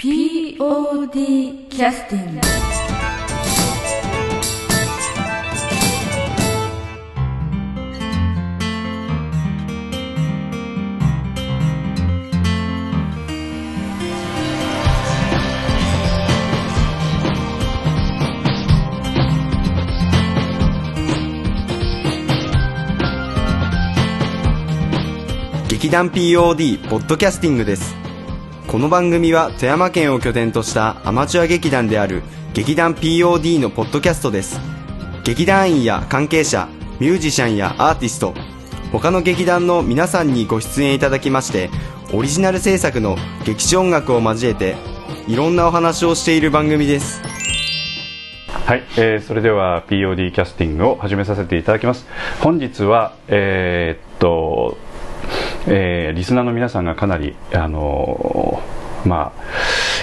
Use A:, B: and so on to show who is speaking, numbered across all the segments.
A: POD キャスティング
B: 劇団 POD ポッドキャスティングです。この番組は富山県を拠点としたアマチュア劇団である劇団 POD のポッドキャストです。劇団員や関係者ミュージシャンやアーティスト他の劇団の皆さんにご出演いただきましてオリジナル制作の劇場音楽を交えていろんなお話をしている番組です。
C: はい、えーそれでは POD キャスティングを始めさせていただきます。本日はえーっと、えーリスナーの皆さんがかなりあのーまあ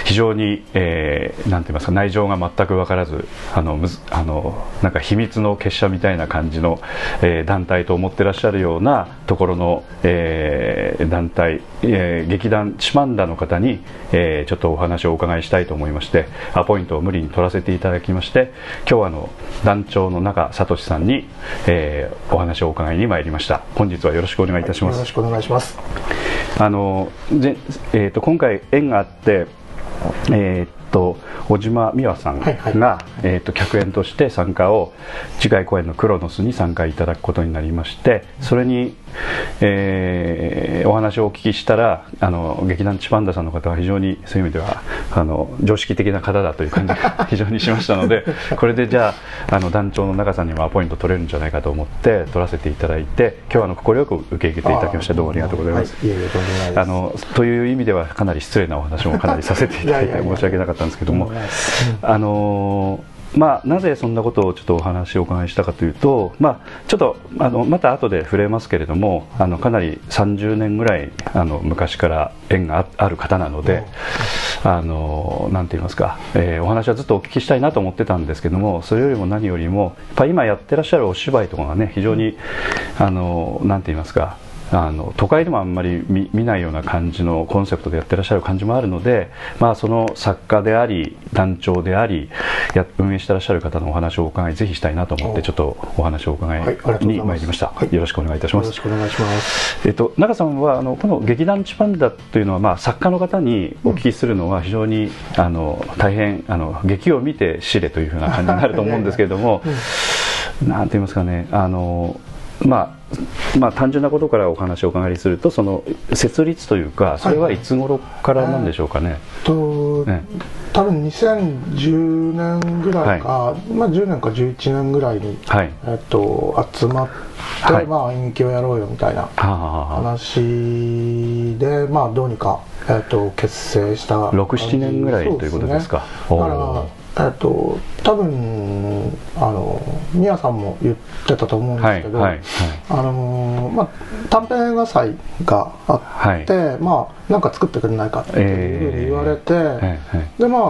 C: 非常に、えーなんて言いますか内情が全く分からずあのむずあのなんか秘密の結社みたいな感じの、えー団体と思ってらっしゃるようなところの、えー団体、えー劇団チマンダの方に、えーちょっとお話をお伺いしたいと思いましてアポイントを無理に取らせていただきまして今日はあの団長の中聡さんに、えーお話をお伺いに参りました本日はよろしくお願いいたします
D: よろしくお願いします。
C: あのぜえー、と今回縁があって、えー、と小島美和さんが、
D: はいはい。
C: えー、と客演として参加を次回公演のクロノスに参加いただくことになりましてそれに、えーお話をお聞きしたらあの劇団チパンダさんの方は非常にそういう意味ではあの常識的な方だという感じが 非常にしましたのでこれでじゃああの団長の中さんにもアポイント取れるんじゃないかと思って取らせていただいて今日はあの快く受け入れていただきましてどうもありがとうございます。あのという意味ではかなり失礼なお話もかなりさせていただいて申し訳なかったんですけどもあのーまあ、なぜそんなことをちょっとお話をお伺いしたかというと、まあ、ちょっとあのまた後で触れますけれどもあのかなり30年ぐらいあの昔から縁がある方なので、あのなんて言いますか、えーお話はずっとお聞きしたいなと思ってたんですけどもそれよりも何よりもやっぱ今やってらっしゃるお芝居とかがね非常にあのなんて言いますかあの都会でもあんまり見見ないような感じのコンセプトでやってらっしゃる感じもあるので、まあ、その作家であり団長でありや運営してらっしゃる方のお話をお伺いぜひしたいなと思って
D: お。
C: ちょっとお話をお伺いに参りました、
D: はい。
C: よろしくお願いいたします。
D: よろしくお願いします。
C: えっと、中さんはあのこの劇団チパンダというのは、まあ、作家の方にお聞きするのは非常に、あの大変あの劇を見て知れというふうな感じになると思うんですけれども、なんて言いますかねあの、まあまあ、単純なことからお話をお伺いするとその設立というかそれはいつ頃からなんでしょうかね。
D: と、
C: ね
D: 多分2010年ぐらいか、まあ10年か11年ぐらいに、
C: はい。
D: えっと、集まって、
C: はい。
D: まあ演劇をやろうよみたいな話で、まあどうにか、えっと、結成した感じ。
C: 6-7年ぐらいということですか。
D: そうね。だから、えっと、多分、あの、宮さんも言ってたと思うんですけど、
C: はいはいはい。
D: あのーまあ、短編映画祭があって、まあ、なんか作ってくれないかっていうふうに言われて、
C: はいはい
D: で、まあ、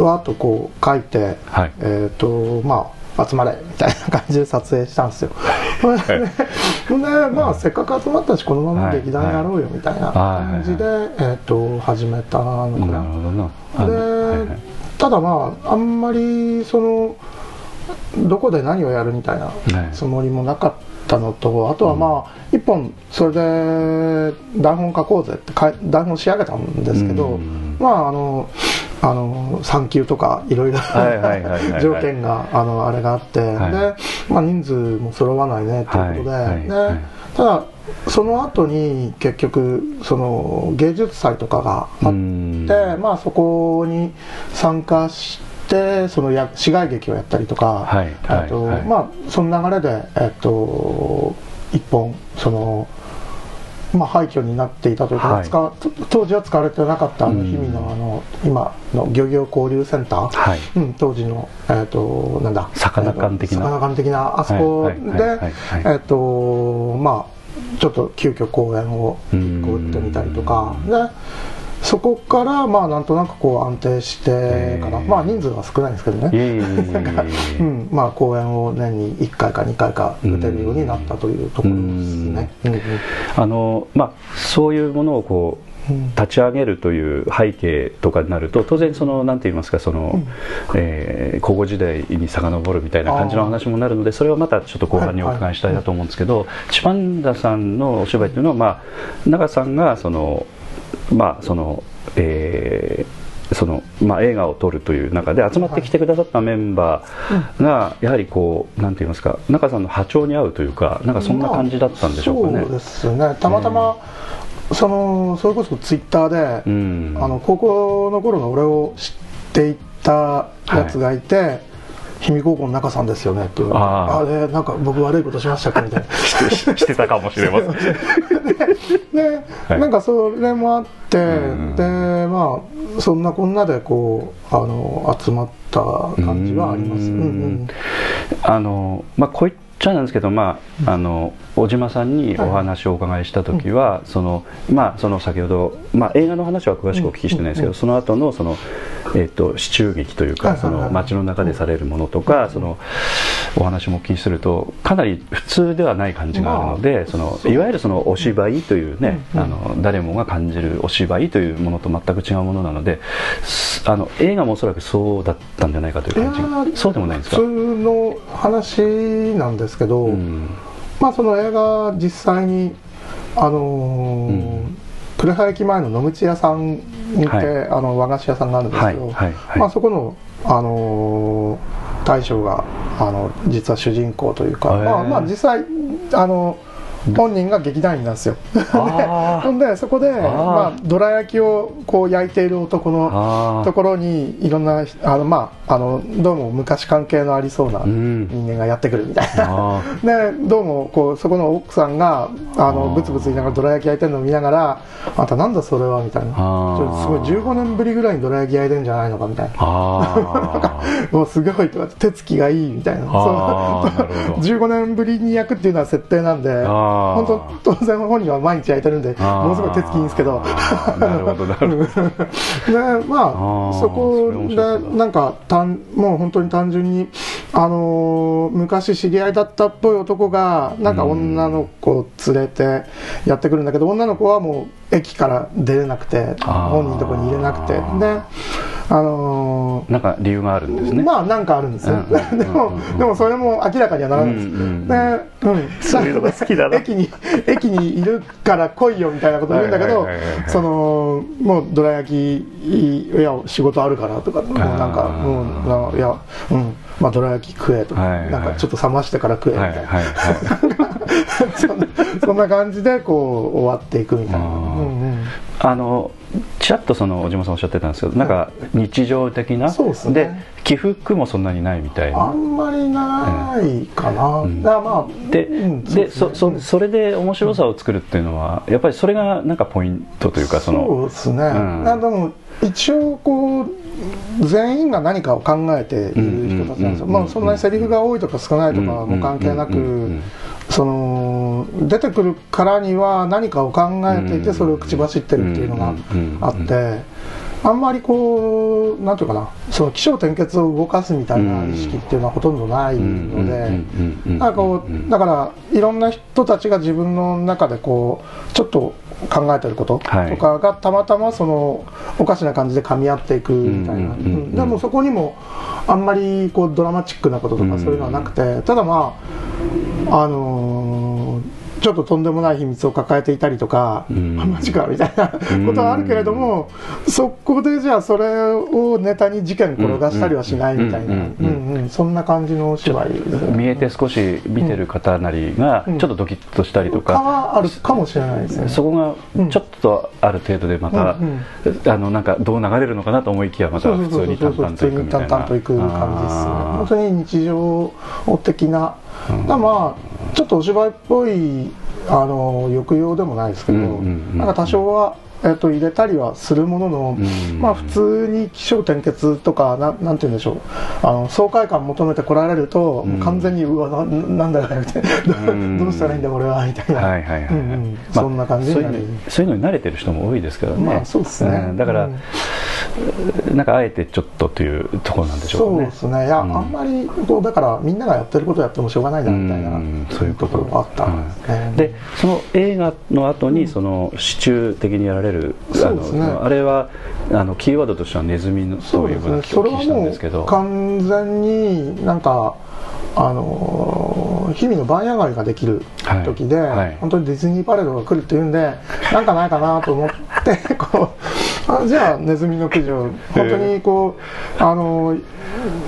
D: わーっとこう書いて、
C: はい。
D: えっ、と、まあ、集まれみたいな感じで撮影したんですよ。で、まあ、せっかく集まったし、このまま劇団やろうよみたいな感じで、えっ、と、始めたのかな。
C: なるほどな。
D: で、
C: はいはい
D: ただまああんまりそのどこで何をやるみたいな
C: はい
D: つもりもなかったのと、あとはまあ一本それで台本書こうぜってか台本仕上げたんですけど、
C: うん。
D: まああのあの産休とかいろいろ条件があのあれがあって、
C: はい。
D: で、まあ、人数も揃わないねということで,、
C: はいはい
D: で
C: はい。
D: ただその後に結局その芸術祭とかがあってまあ、そこに参加してそのや市街劇をやったりとか、
C: はい
D: と
C: はい。
D: まあ、その流れで、えっと、一本その、まあ、廃墟になっていたというか、
C: はい。
D: 当時は使われてなかったあの
C: うん
D: 氷見のあの今の漁業交流センター、
C: はい。
D: うん、当時の、えっとなんだ
C: 魚館的な。
D: えっと魚館的なあそこで
C: はい
D: えっとまあちょっと急遽公演を1個打ってみたりとか
C: うん。
D: でそこからまあなんとなくこう安定してかな、
C: へー
D: まあ人数は少ないんですけどね、うん、まあ公演を年に1回か2回か打てるようになったというところですね。
C: あのまあ、そういうものをこう立ち上げるという背景とかになると当然その何て言いますかその、うん、えー、古語時代に遡るみたいな感じの話もなるのでそれはまたちょっと後半にお伺いしたいなと思うんですけど、チパンダさんのお芝居というのは、まあ、長さんがそのまあそのえーそのまあ、映画を撮るという中で集まってきてくださったメンバーがやはりこうなんて言いますか中さんの波長に合うというかなんかそんな感じだったんでしょうかね。まあ、
D: そうですね。たまたま、そのそれこそツイッターで、うん、あの高校の頃の俺を知っていたやつがいて、はい氷見高校の中さんですよねって。ああれなんか僕悪いことしましたっけみたいな。
C: してたかもしれません。
D: で、はい、なんかそれもあって、でまあそんなこんなでこうあの集まった感じはあります、うんうん、
C: あのまあこういっちゃなんですけどまああの小島さんにお話をお伺いした時は、はい、そのまあその先ほど、まあ、映画の話は詳しくお聞きしてないですけど、うん、その後のその、えーと、市中劇というか、その街の中でされるものとか、そのお話もお聞きするとかなり普通ではない感じがあるので、まあ、そのいわゆるそのお芝居というね、あの誰もが感じるお芝居というものと全く違うものなのであの映画もおそらくそうだったんじゃないかという感じそうでもないんですか？
D: 普通の話なんですけど、うん。まあその映画実際にあのーうん、呉羽駅前の野口屋さんにて、はい、あの和菓子屋さんがあるんですけど、はいはい、まあ、そこの、あのー、大将があの実は主人公というか、まあ、まあ実際あの本人が劇団員なんですよ。ほんでそこでまあ、どら焼きをこう焼いている男のところにいろんなあの、まあ、あのどうも昔関係のありそうな人間がやってくるみたいな、でどうもこうそこの奥さんがあのブツブツ言いながらどら焼き焼いてるのを見ながら「あんたなんだそれは」みたいな。すごい15年ぶりぐらいにどら焼き焼いてんじゃないのかみたいな。もうすごいと手つきがいいみたいな。15年ぶりに焼くっていうのは設定なんで。本当当然本人は毎日焼いてるんでものすごい手つきいいんですけど。なるほどなるほど。でまあそこでなんかたんもう本当に単純にあのー、昔知り合いだったっぽい男がなんか女の子を連れてやってくるんだけど女の子はもう駅から出れなくて本人のところに入れなくて。で
C: あのー、なんか理由があるんですね。
D: まあなんかあるんですよ、でもでもそれも明らかにはならないです、うんうん、で、うん、
C: そういうのが好きだな。
D: 駅に駅にいるから来いよみたいなこと言うんだけどそのもうどら焼きいや仕事あるからとかもうなんかもういやうんまあどら焼き食えとか、はいはい、なんかちょっと冷ましてから食えみたいな、はいはいはい、そんな感じでこう終わっていくみたいな、うんうん、
C: あのちらっとその小島さんおっしゃってたんですけどなんか日常的な、そうですね、で起伏もそんなにないみたいな。
D: あんまりないかな、うん、だま
C: あでうん、でそそそれで面白さを作るっていうのは、やっぱりそれがなんかポイントというかその
D: そうですね、うん、でも一応こう全員が何かを考えている人たちなんですよ、まあ、そんなにセリフが多いとか少ないとかも関係なく、その出てくるからには何かを考えていてそれを口走ってるっていうのがあってあんまりこうなんていうかな。その起承転結を動かすみたいな意識っていうのはほとんどないのでだからいろんな人たちが自分の中でこうちょっと考えてることとかがたまたまそのおかしな感じで噛み合っていくみたいな。でもそこにもあんまりこうドラマチックなこととかそういうのはなくてただまああのーちょっととんでもない秘密を抱えていたりとか、うん、マジかみたいなことはあるけれども、そこでじゃあそれをネタに事件転がしたりはしないみたいな。そんな感じのお芝居
C: 見えて少し見てる方なりがちょっとドキッとしたりとか、
D: はあるかもしれないですね。
C: そこがちょっとある程度でまた、あのなんかどう流れるのかなと思いきやまた普通に淡々といくみたいな。淡々といく
D: 感じですね。本当に日常的な、まあちょっとお芝居っぽいあの抑揚でもないですけど、なんか多少は、えっと、入れたりはするものの、まあ普通に起承転結とかななんて言うんでしょう。あの爽快感求めてこられると、うん、完全にうわななんだかみたいな。どうしたらいいんだ俺はみたいな、
C: そんな感じになる、そういうのに慣れてる人も多いですけどね、まあ、
D: そうですね、
C: だから、なんかあえてちょっとというところなんでしょうかね。
D: そうですね。いや、
C: うん。
D: あんまりこうだからみんながやってることやってもしょうがないなみたいな、
C: うん。そういうこと。
D: ところがあったんです
C: でその映画の後にその支柱的にやられる、あ
D: そうですね。
C: のあれはあのキーワードとしてはネズミの
D: そう
C: ということだ
D: ですねそれは
C: けお聞きしたん
D: も
C: ですけど。
D: う完全になんかあの日々の番屋街ができる時で、
C: はい。はい
D: 本当にディズニーパレードが来るっていうんでなんかないかなと思って こうあじゃあネズミの駆除本当にこうあの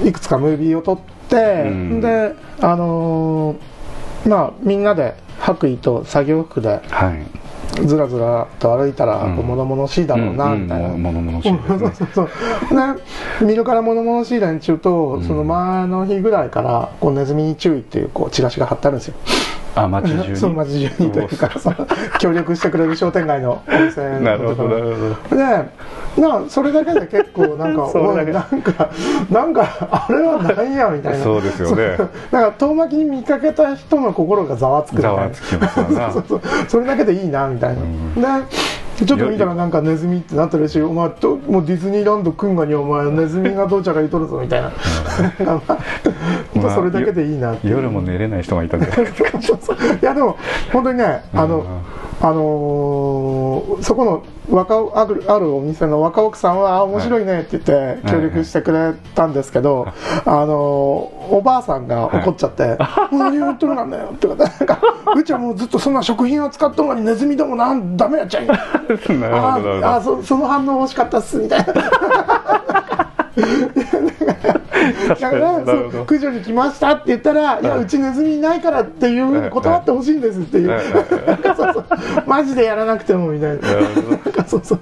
D: いくつかムービーを撮って、
C: うん。
D: であのまあみんなで白衣と作業服で
C: はい
D: ずらずらと歩いたら、物々しいだろうなみたいな、
C: うん。ものものしい
D: そうそうそう。ね見るから物々しい連中と、
C: ん
D: その前の日ぐらいからこうネズミに注意っていうこうチラシが貼ってあるんですよ
C: あ街中に。
D: そう街中にというか協力してくれる商店街のお店の
C: な。るほどなるほど。
D: でなそれだけで結構なんか
C: それ
D: なんかなんかあれは何やみたいな。
C: そうですよね。
D: そう。だから遠巻きに見かけた人の心がざわつく
C: ざわつきます
D: そうそう。それだけでいいなみたいな、でちょっと見たらなんかネズミってなってるしお前ともうディズニーランド来んがにお前ネズミがどうちゃか言うとるぞみたいな。本当それだけでいいな
C: 夜も寝れない人がいたんじゃないで
D: いやでも本当にねあの、あのーそこの若おあるあるお店の若奥さんはあ面白いねって言って協力してくれたんですけど、あのーおばあさんが怒っちゃって「もう何を言っとるなんだよ」ってなんか「うちはもうずっとそんな食品を使っとんのにネズミでもなんダメやっちゃい」ああその反応欲しかったっすみたいな。だから駆除に来ましたって言ったら「い。やうちネズミいないから」っていう断ってほしいんですっていう。なんかそうそう。マジでやらなくてもみたいな。そうそう。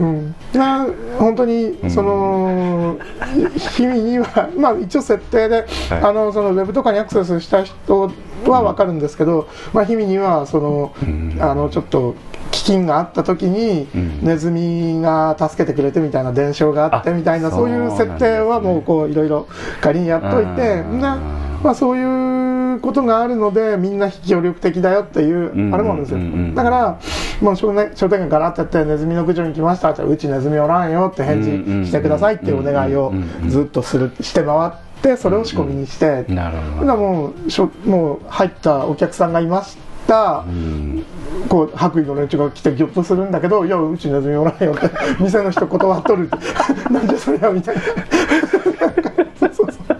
D: うん。まあ本当にその日々にはまあ一応設定で
C: はい。
D: あのそのウェブとかにアクセスした人は分かるんですけどまあ日々にはその
C: ん。
D: あのちょっと飢饉があった時に
C: うん。
D: ネズミが助けてくれてみたいな伝承があって
C: あ
D: みたいなそういう設定はもうこういろいろ仮にやっといてで
C: うん。
D: まあそういうことがあるのでみんな協力的だよっていう
C: うん。
D: あれもあるんですよ。
C: うんうんうん
D: だからもう商店商店街ガラッとやってネズミの駆除に来ましたじゃあうちネズミおらんよって返事してくださいっていうお願いをずっとするして回ってそれを仕込みにして。
C: なるほど。
D: もうしょもう入ったお客さんがいました。
C: うん
D: こう白衣の連中が来てギョッとするんだけど「いやうちネズミおらんよ」っ て店の人断っとる。っ てなんでそれやみたいな。そうそうそう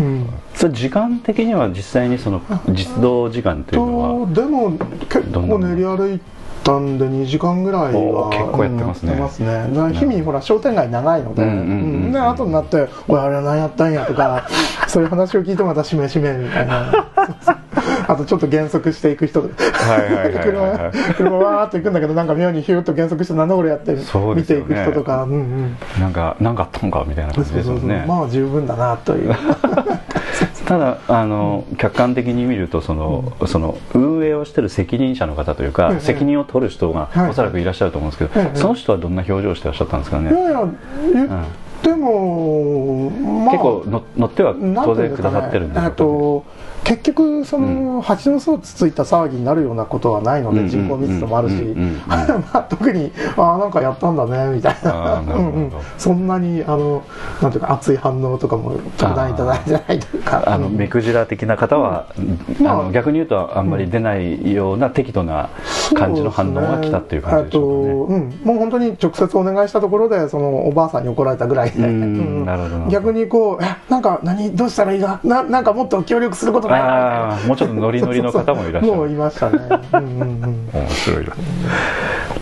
D: うん。
C: それ時間的には実際にその実動時間というのは
D: とでも結構練り歩いたんで2時間ぐらいは
C: 結構やってますね。
D: ますね。日々ほら商店街長いので、
C: うんうんうんうん。
D: で後になって「おいあれは何やったんや」とか そういう話を聞いてまた「しめしめ」みたいな。そうそうあとちょっと減速していく人。車車わーっと行くんだけどなんか妙にヒューッと減速して何だこれやって見ていく人とか、うんうん。
C: なんかなんかあったんかみたいな感じですもんね。
D: まあ十分だなという。
C: ただあの、客観的に見るとその、その運営をしてる責任者の方というか、責任を取る人が
D: はい。
C: おそらくいらっしゃると思うんですけど、その人はどんな表情をしてらっしゃったんですかね、
D: いやいや言っても、まあ。
C: 結構の乗っては当然く
D: ていうんですかね
C: ださってるんでしょ
D: えっ
C: うかね
D: と結局その、蜂の巣をつついた騒ぎになるようなことはないので、
C: うん
D: 人口密度もあるし、特にああなんかやったんだねみたいな。そんなにあのなんていうか熱い反応とかもいただいてないというか。
C: あの
D: うん。
C: 目くじら的な方は、
D: まあ
C: あの逆に言うとあんまり出ないような適度な感じの反応が来たっていう感じでしょうか
D: もう本当に直接お願いしたところでそのおばあさんに怒られたぐらいで、逆にこうえなんか何どうしたらいいかななんかもっと協力すること
C: もうちょっとノリノリの方もいらっしゃる。
D: もういましたね。うんうんうん。
C: 面白いな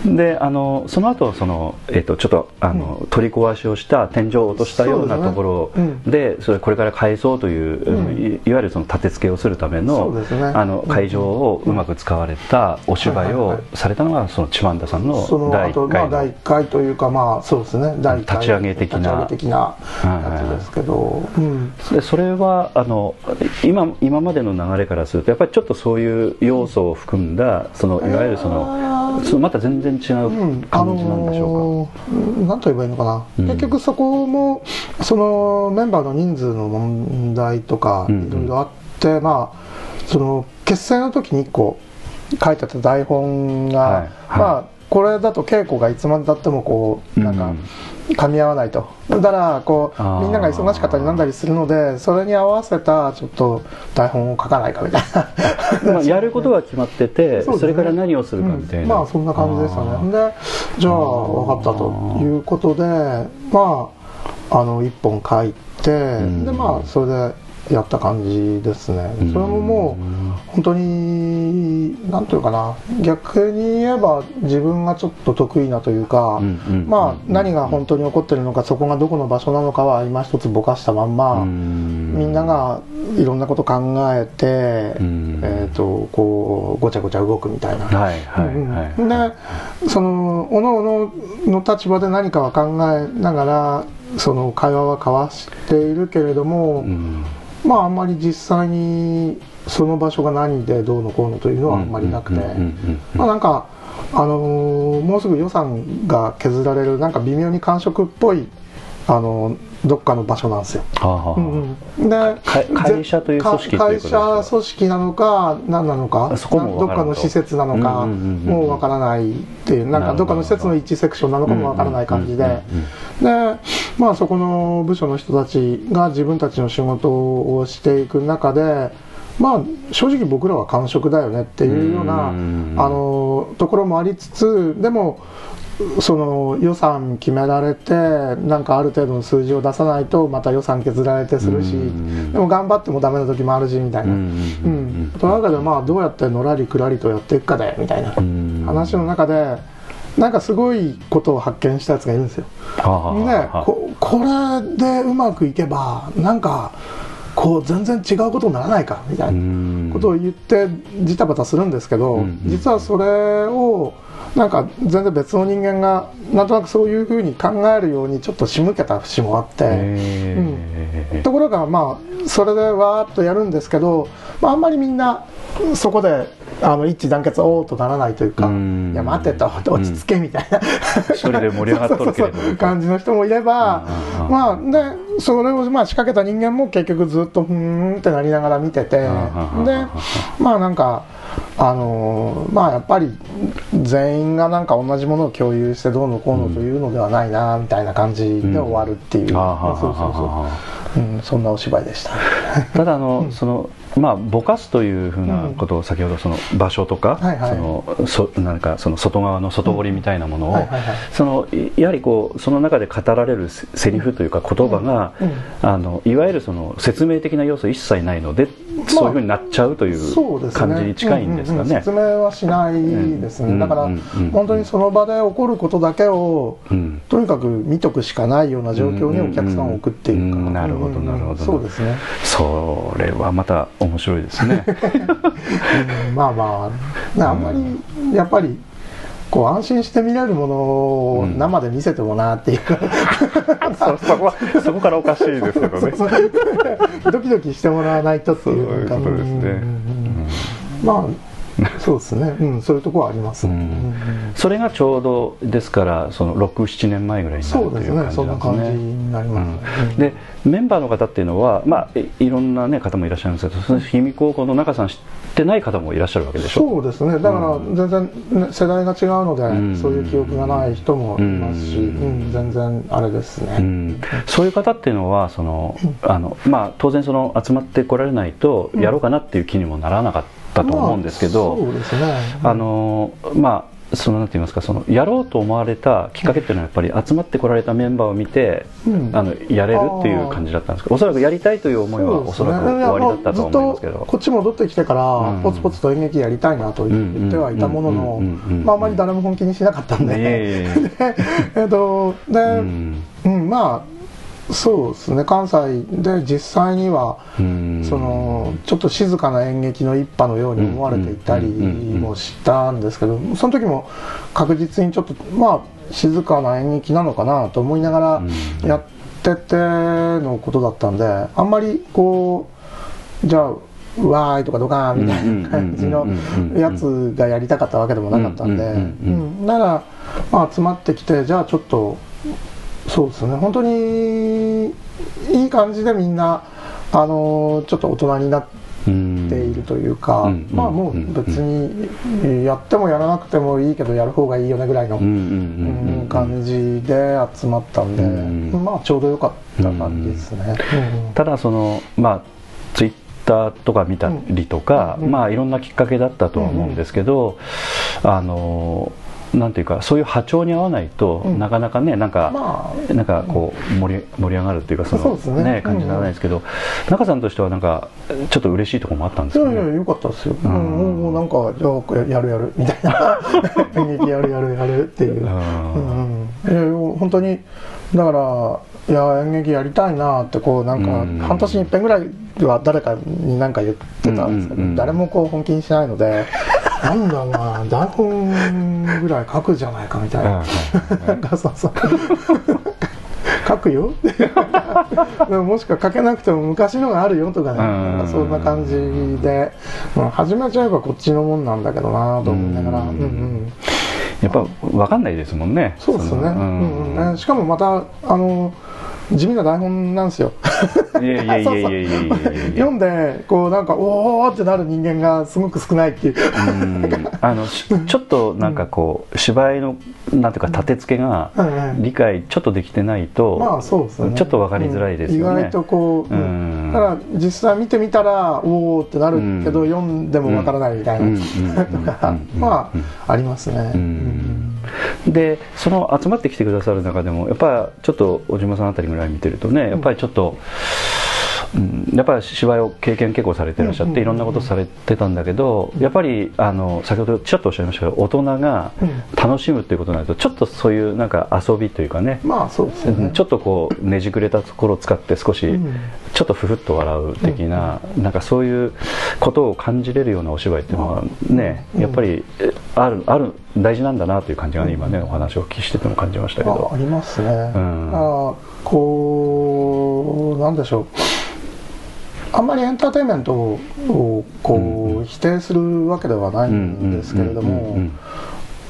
C: であのその後そのえっ、とちょっとあの、取り壊しをした天井を落としたようなところ
D: うん。
C: でそれこれから改装という、
D: うん
C: いいわゆるその立て付けをするため
D: そ
C: の
D: ね。
C: あの会場をうまく使われたお芝居をされたのがその千万田さんの
D: その
C: 第1
D: 後まあ
C: 回の
D: 第1回というかまあそうですね。第1回
C: 立ち上げ的な。
D: 立ち上げ的なやつですけど、うん。
C: でそれはあの今今までの流れからするとやっぱりちょっとそういう要素を含んだそのいわゆるそのそのまた全然違う
D: うん。
C: 感じなんでしょうか、
D: あのーなんと言えばいいのかな、
C: うん。
D: 結局そこもそのメンバーの人数の問題とか
C: うん。うん
D: いろいろあって、まあその結成の時に1個書いてた台本が、
C: はい。はい。
D: まあこれだと稽古がいつまでたってもこうなんか噛み合わないと。だからこうみんなが忙しかったりなんだりするのでそれに合わせたちょっと台本を書かないかみたいな。
C: まあやることが決まっててそ,、れから何をするかみたいな、う
D: ん、まあそんな感じでしたね。でじゃあ分かったということでまああの1本書いて、でまあそれでやった感じですね、それももう本当に何ていうかな。逆に言えば自分がちょっと得意なというか、まあ何が本当に起こってるのかそこがどこの場所なのかは今一つぼかしたまんま、みんながいろんなこと考えて、えー、とこうごちゃごちゃ動くみたいな。でそのおのおのの立場で何かは考えながらその会話は交わしているけれども、まああんまり実際にその場所が何でどうのこうのというのはあんまりなくて。まあなんかあのー、もうすぐ予算が削られるなんか微妙に感触っぽいあのどっかの場所なんですよ。
C: 会社という組織
D: 会社組織なのか何なのかどっかの施設なのかもうわからないっていうなんかどっかの施設の一セクションなのかもわからない感じで。でまあそこの部署の人たちが自分たちの仕事をしていく中でまあ正直僕らは感触だよねっていうようなあのところもありつつでもその予算決められてなんかある程度の数字を出さないとまた予算削られてするしでも頑張ってもダメな時もあるしみたいな。うんその中でまあどうやってのらりくらりとやっていくかでみたいな話の中でなんかすごいことを発見したやつがいるんですよ。でここれでうまくいけばなんかこう全然違うことにならないかみたいなことを言ってジタバタするんですけど実はそれをなんか全然別の人間がなんとなくそういうふうに考えるようにちょっと仕向けた節もあって、うん、ところがまあそれでわーっとやるんですけど、まあ、あんまりみんなそこであの一致団結おおとならないというか、いや待てと落ち着けみたいな、
C: 一人で盛り上がっとるけれど
D: 感じの人もいれば、まあでそれをまあ仕掛けた人間も結局ずっとふーんってなりながら見てて。でまあなんかあのー、まあやっぱり全員がなんか同じものを共有してどうのこうのというのではないなみたいな感じで終わるっていう、そうそうそう、う。ん、そんなお芝居でした。
C: ただあの、そのまあ、ぼかすというふうなことを先ほどその場所とか、そのそなんかその外側の外堀みたいなものを、そのやはりこうその中で語られるセリフというか言葉が、あのいわゆるその説明的な要素一切ないので、そういうふうになっちゃうという感じに近いんですかね。
D: 説明はしないですね。だから、本当にその場で起こることだけを、とにかく見とくしかないような状況にお客さんを置くっていうか。
C: なるほどなるほど。
D: そうですね。
C: それはまた面白いですね。
D: うん、まあまああんまりやっぱりこう安心して見れるものを生で見せてもなっていう、
C: うん、そそこそこからおかしいですけどね。
D: ドキドキしてもらわないとっていう
C: そういうことですね、
D: まあそうですね、うん、そういうところはあります、うん、
C: それがちょうどですからその67年前ぐらいになるという感じですね。そんな感じになります、うん、でメンバーの方っていうのは、まあ、いろんな、ね、方もいらっしゃるんですけどその氷見高校の中さん知ってない方もいらっしゃるわけでしょ？
D: そうですね。だから全然、ね、世代が違うので、そういう記憶がない人もいますし、うん。全然あれですね、
C: そういう方っていうのはその、あのまあ、当然その集まってこられないとやろうかなっていう気にもならなかったと思うんですけど、
D: そうですね、
C: あのまあそのなんて言いますかそのやろうと思われたきっかけっていうのはやっぱり集まってこられたメンバーを見て、うん、あのやれるっていう感じだったんですけどおそらくやりたいという思いはおそらく終わりだったと思いますけど、
D: こっち戻ってきてから、ポツポツと演劇やりたいなと言ってはいたもののまああまり誰も本気にしなかったんで。え。っとで、うん、まあそうですね。関西で実際にはそのちょっと静かな演劇の一派のように思われていたりもしたんですけどその時も確実にちょっとまあ静かな演劇なのかなと思いながらやっててのことだったんであんまりこうじゃあわーいとかドカーンみたいな感じのやつがやりたかったわけでもなかったんで、うん、なら、まあ、集まってきてじゃあちょっとそうですね。本当にいい感じでみんなあのちょっと大人になっているというか、まあもう別にやってもやらなくてもいいけどやる方がいいよねぐらいの感じで集まったんで、まあちょうどよかった感じですね。
C: ただそのまあツイッターとか見たりとか、まあいろんなきっかけだったとは思うんですけど、あのなんていうかそういう波長に合わないと、うん、なかなかねなんか、まあ、なんかこう盛り盛り上がるっていうかそのね、ね。感じにならないですけど、うん、中さんとしてはなんかちょっと嬉しいところもあったんですか、
D: ね、いやいやよかったですよ、うん、もうなんかじゃあやるやるみたいな。演劇やるやるやるっていう、うん。うん、本当にだからいや演劇やりたいなってこうなんか半年に一遍ぐらいは誰かに何か言ってたんですけど、誰もこう本気にしないのでなんだまあ台本ぐらい書くじゃないかみたいな、なんかそうそう。書くよ。でももしくは書けなくても昔のがあるよとかね。そんな感じで、まあ、始めちゃえばこっちのもんなんだけどなと思いながら、うん。うん
C: やっぱ分かんないですもんね。
D: そうですね、うん。うん、しかもまたあの地味な台本なんですよ。読んでこうなんかおおってなる人間がすごく少ないっていう。
C: あのちょっとなんかこう、芝居のなんていうか立て付けが理解ちょっとできてないと、まあそうですね、ちょっと分かりづらいですよ
D: ね、意外とこう、うん、だから実際見てみたらおおってなるけど、読んでも分からないみたいな。とかまあありますね、
C: でその集まってきてくださる中でもやっぱりちょっと小島さんあたりぐらい見てるとねやっぱりちょっと、うん、やっぱり芝居を経験結構されてらっしゃっていろんなことされてたんだけどやっぱりあの先ほどちょっとおっしゃいましたけど大人が楽しむということになるとちょっとそういうなんか遊びというかね,、
D: まあそうですね。
C: ちょっとこうねじくれたところを使って少しちょっとふふっと笑う的ななんかそういうことを感じれるようなお芝居っていうのはねやっぱりあるある大事なんだなという感じが、ね、今ねお話を聞きしてても感じましたけど。
D: ありますね、うん、あこうなんでしょうあんまりエンターテインメントをこう否定するわけではないんですけれども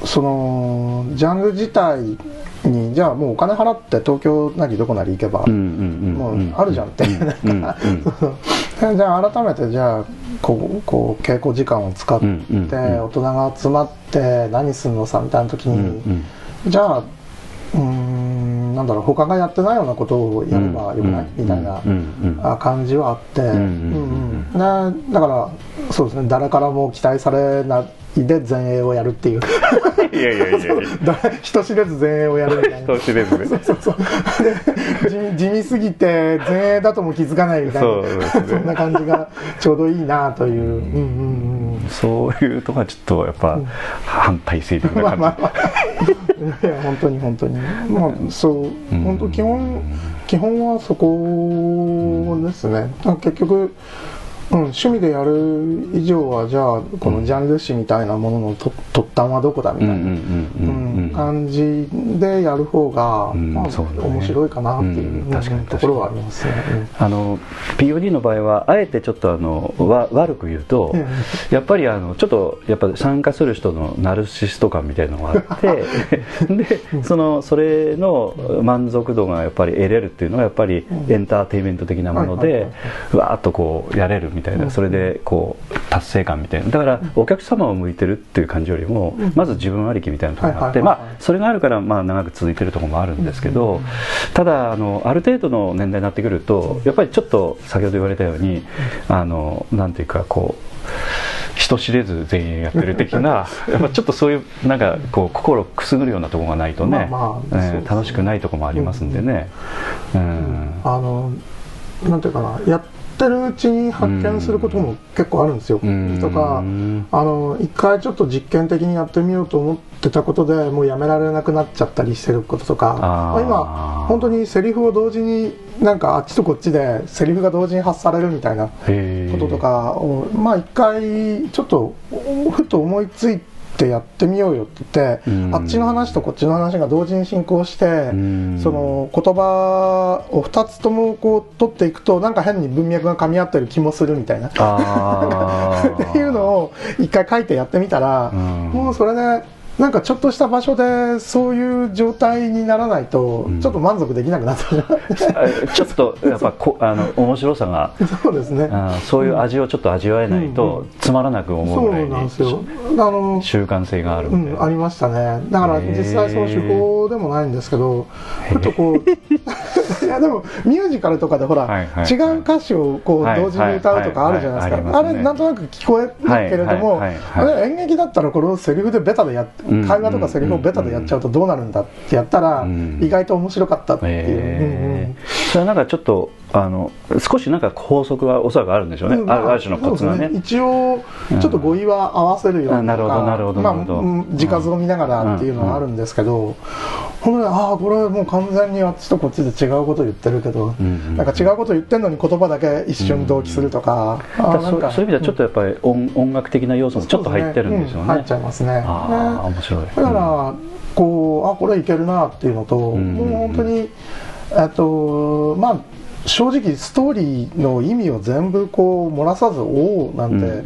D: そのジャンル自体にじゃあもうお金払って東京なりどこなり行けばもうあるじゃんってなんか。じゃあ改めてじゃあこうこう稽古時間を使って大人が集まって何すんのさみたいな時にじゃあうんなんだろう他がやってないようなことをやればよくない、みたいな感じはあって、うん。だからそうですね誰からも期待されないで前衛をやるっていう。いやいやいやいや。人知れず前衛をやるみたいな。人知れずね。そうそう。そうで地味すぎて前衛だとも気づかないみたいな。そ,、そんな感じがちょうどいいなという,、うんうん
C: うん、そういうとこはちょっとやっぱ反体制的な感じ、まあまあ。
D: いや本当に本当に。まあそう、うん、本当基本基本はそこですね、結局うん、趣味でやる以上はじゃあこのジャンル誌みたいなもののと突端はどこだみたいな感じでやる方が、まあ、面白いかなっていうところはありますね。
C: あの POD の場合はあえてちょっとあのわ悪く言うとやっぱりあのちょっとやっぱ参加する人のナルシスト感みたいなのがあって でそのそれの満足度がやっぱり得れるっていうのはやっぱりエンターテインメント的なものでわーっとこうやれるみたいなそれでこう達成感みたいな。だからお客様を向いてるっていう感じよりもまず自分ありきみたいなところがあってまあそれがあるからまあ長く続いてるところもあるんですけどただあのある程度の年代になってくるとやっぱりちょっと先ほど言われたようにあのなんていうかこう人知れず全員やってる的なやっぱちょっとそういうなんかこう心くすぐるようなところがないとね,、まあまあねえー、楽しくないところもありますんでね。
D: うん、うん、あのなんていうかなやってるうちに発見することも結構あるんですよ。とかあの一回ちょっと実験的にやってみようと思ってたことでもうやめられなくなっちゃったりしてることとか今本当にセリフを同時になんかあっちとこっちでセリフが同時に発されるみたいなこととかをまあ一回ちょっとふと思いついて。ってやってみようよって言って、うん、あっちの話とこっちの話が同時に進行して、うん、その言葉を2つともこう取っていくとなんか変に文脈が噛み合ってる気もするみたいな。っていうのを一回書いてやってみたら、うん、もうそれでなんかちょっとした場所でそういう状態にならないと、ちょっと満足できなくなってしま
C: う。ちょっとやっぱこあの面白さが
D: そうですね。
C: そういう味をちょっと味わえないと、つまらなく思うぐらいにそうなんあの習慣性がある
D: んで、うん、ありましたね。だから実際その手法でもないんですけどちょっとこう いやでもミュージカルとかでほら、はいはい、違う歌詞をこう同時に歌うとかあるじゃないですか、あれなんとなく聞こえるけれども、演劇だったらこれをセリフでベタでやって、会話とかセリフをベタでやっちゃうとどうなるんだってやったら、意外と面白かったっていう、
C: それはなんかちょっとあの少しなんか法則はおそらくあるんでしょうね、まあ、ある種のコツがね、
D: ね、一応ちょっと語彙は合わせるような、
C: なるほどなるほど、ま
D: あ、字数を見ながらっていうのはあるんですけど、本当にああこれもう完全にあっちとこっちで違うこと言ってるけど、なんか違うこと言ってんのに言葉だけ一緒に同期するとか,、
C: うん、そういう意味ではちょっとやっぱり音,、音楽的な要素もちょっと入ってるんですよね、
D: 入っちゃいますね。
C: ああ面白い。だ
D: から、こうあこれいけるなっていうのと、もう本当にえっとまあ正直ストーリーの意味を全部こう漏らさずおおなんて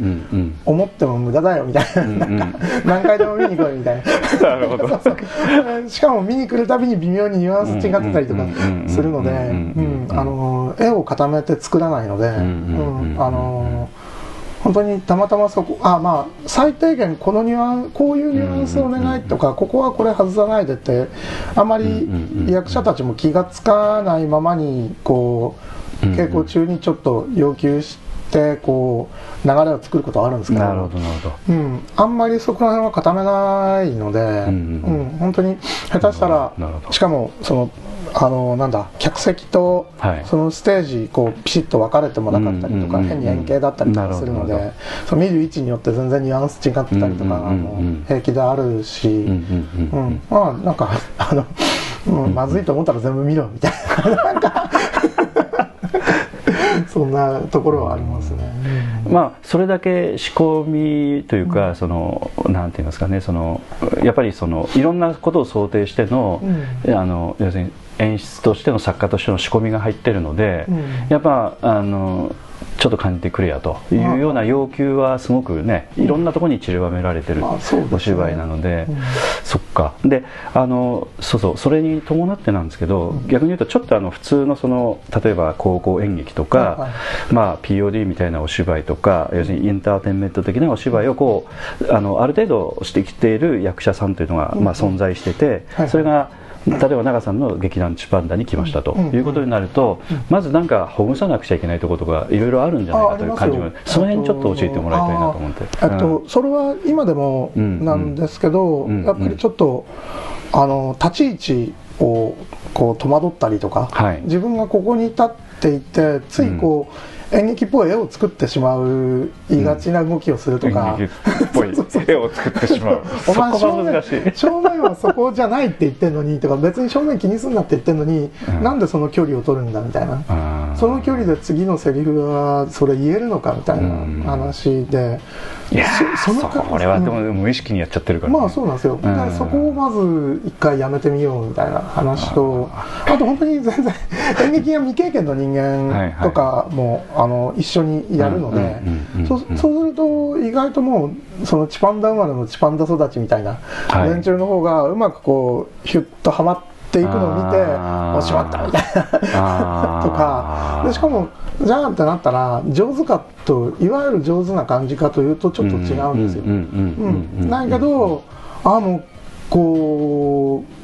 D: 思っても無駄だよみたいな,、なんか何回でも見に来いみたいな。なるほど。しかも見に来るたびに微妙にニュアンス違ってたりとかするのであの絵を固めて作らないので、うんあの本当にたまたまそこあまあ最低限このニュアンこういうニュアンスお願いとかここはこれ外さないでってあまり役者たちも気が付かないままにこう稽古中にちょっと要求してこう流れを作ることはあるんですけど。
C: なるほどなるほど、
D: うん、あんまりそこら辺は固めないので、うん、うんうん、本当に下手したらしかもそのあのなんだ客席とそのステージこうピシッと分かれてもなかったりとか、変に円形だったりとかするのでその見る位置によって全然ニュアンス違ってたりとか、も平気であるし、うんまあなんか あの、うん、まずいと思ったら全部見ろみたいな。なんか そんなところはありますね。
C: まあそれだけ仕込みというか、そのなんて言いますかねそのやっぱりそのいろんなことを想定しての、あの要するに演出としての作家としての仕込みが入ってるので、うん、やっぱあのちょっと感じてくれやというような要求はすごくねいろんなところに散りばめられてるお芝居なので、そっか。であのそうそうそれに伴ってなんですけど、逆に言うとちょっとあの普通のその例えば高校演劇とか、まあ、POD みたいなお芝居とか要するにエンターテインメント的なお芝居をこうあのある程度してきている役者さんというのが、まあ、存在してて、それが例えば長さんの劇団チパンダに来ましたということになると、まずなんかほぐさなくちゃいけないところとかいろいろあるんじゃないかという感じがその辺ちょっと教えてもらいたいなと思って。
D: えっと、それは今でもなんですけど、やっぱりちょっとあの立ち位置をこう戸惑ったりとか、はい、自分がここに立っていてついこう、演劇っぽい絵を作ってしまう言いがちな動きをするとか、
C: うん、っぽい 絵を作ってしまう。お前
D: 正面正面はそこじゃないって言ってんのにとか別に正面気にすんなって言ってんのに、うん、なんでその距離を取るんだみたいな。その距離で次のセリフはそれ言えるのかみたいな話で、
C: いやそのこれはでも無意識にやっちゃってるから、ね、
D: まあそうなんですよ、そこをまず一回やめてみようみたいな話とあと本当に全然 演劇が未経験の人間とかも、はい。はい、あの一緒にやるのでそうすると意外ともうそのチパンダ生まれのチパンダ育ちみたいな連中の方がうまくこうヒュッとはまっていくのを見て「おしまった」みたいなとか。でしかもじゃあってなったら上手かといわゆる上手な感じかというとちょっと違うんですよ。だけどあのこう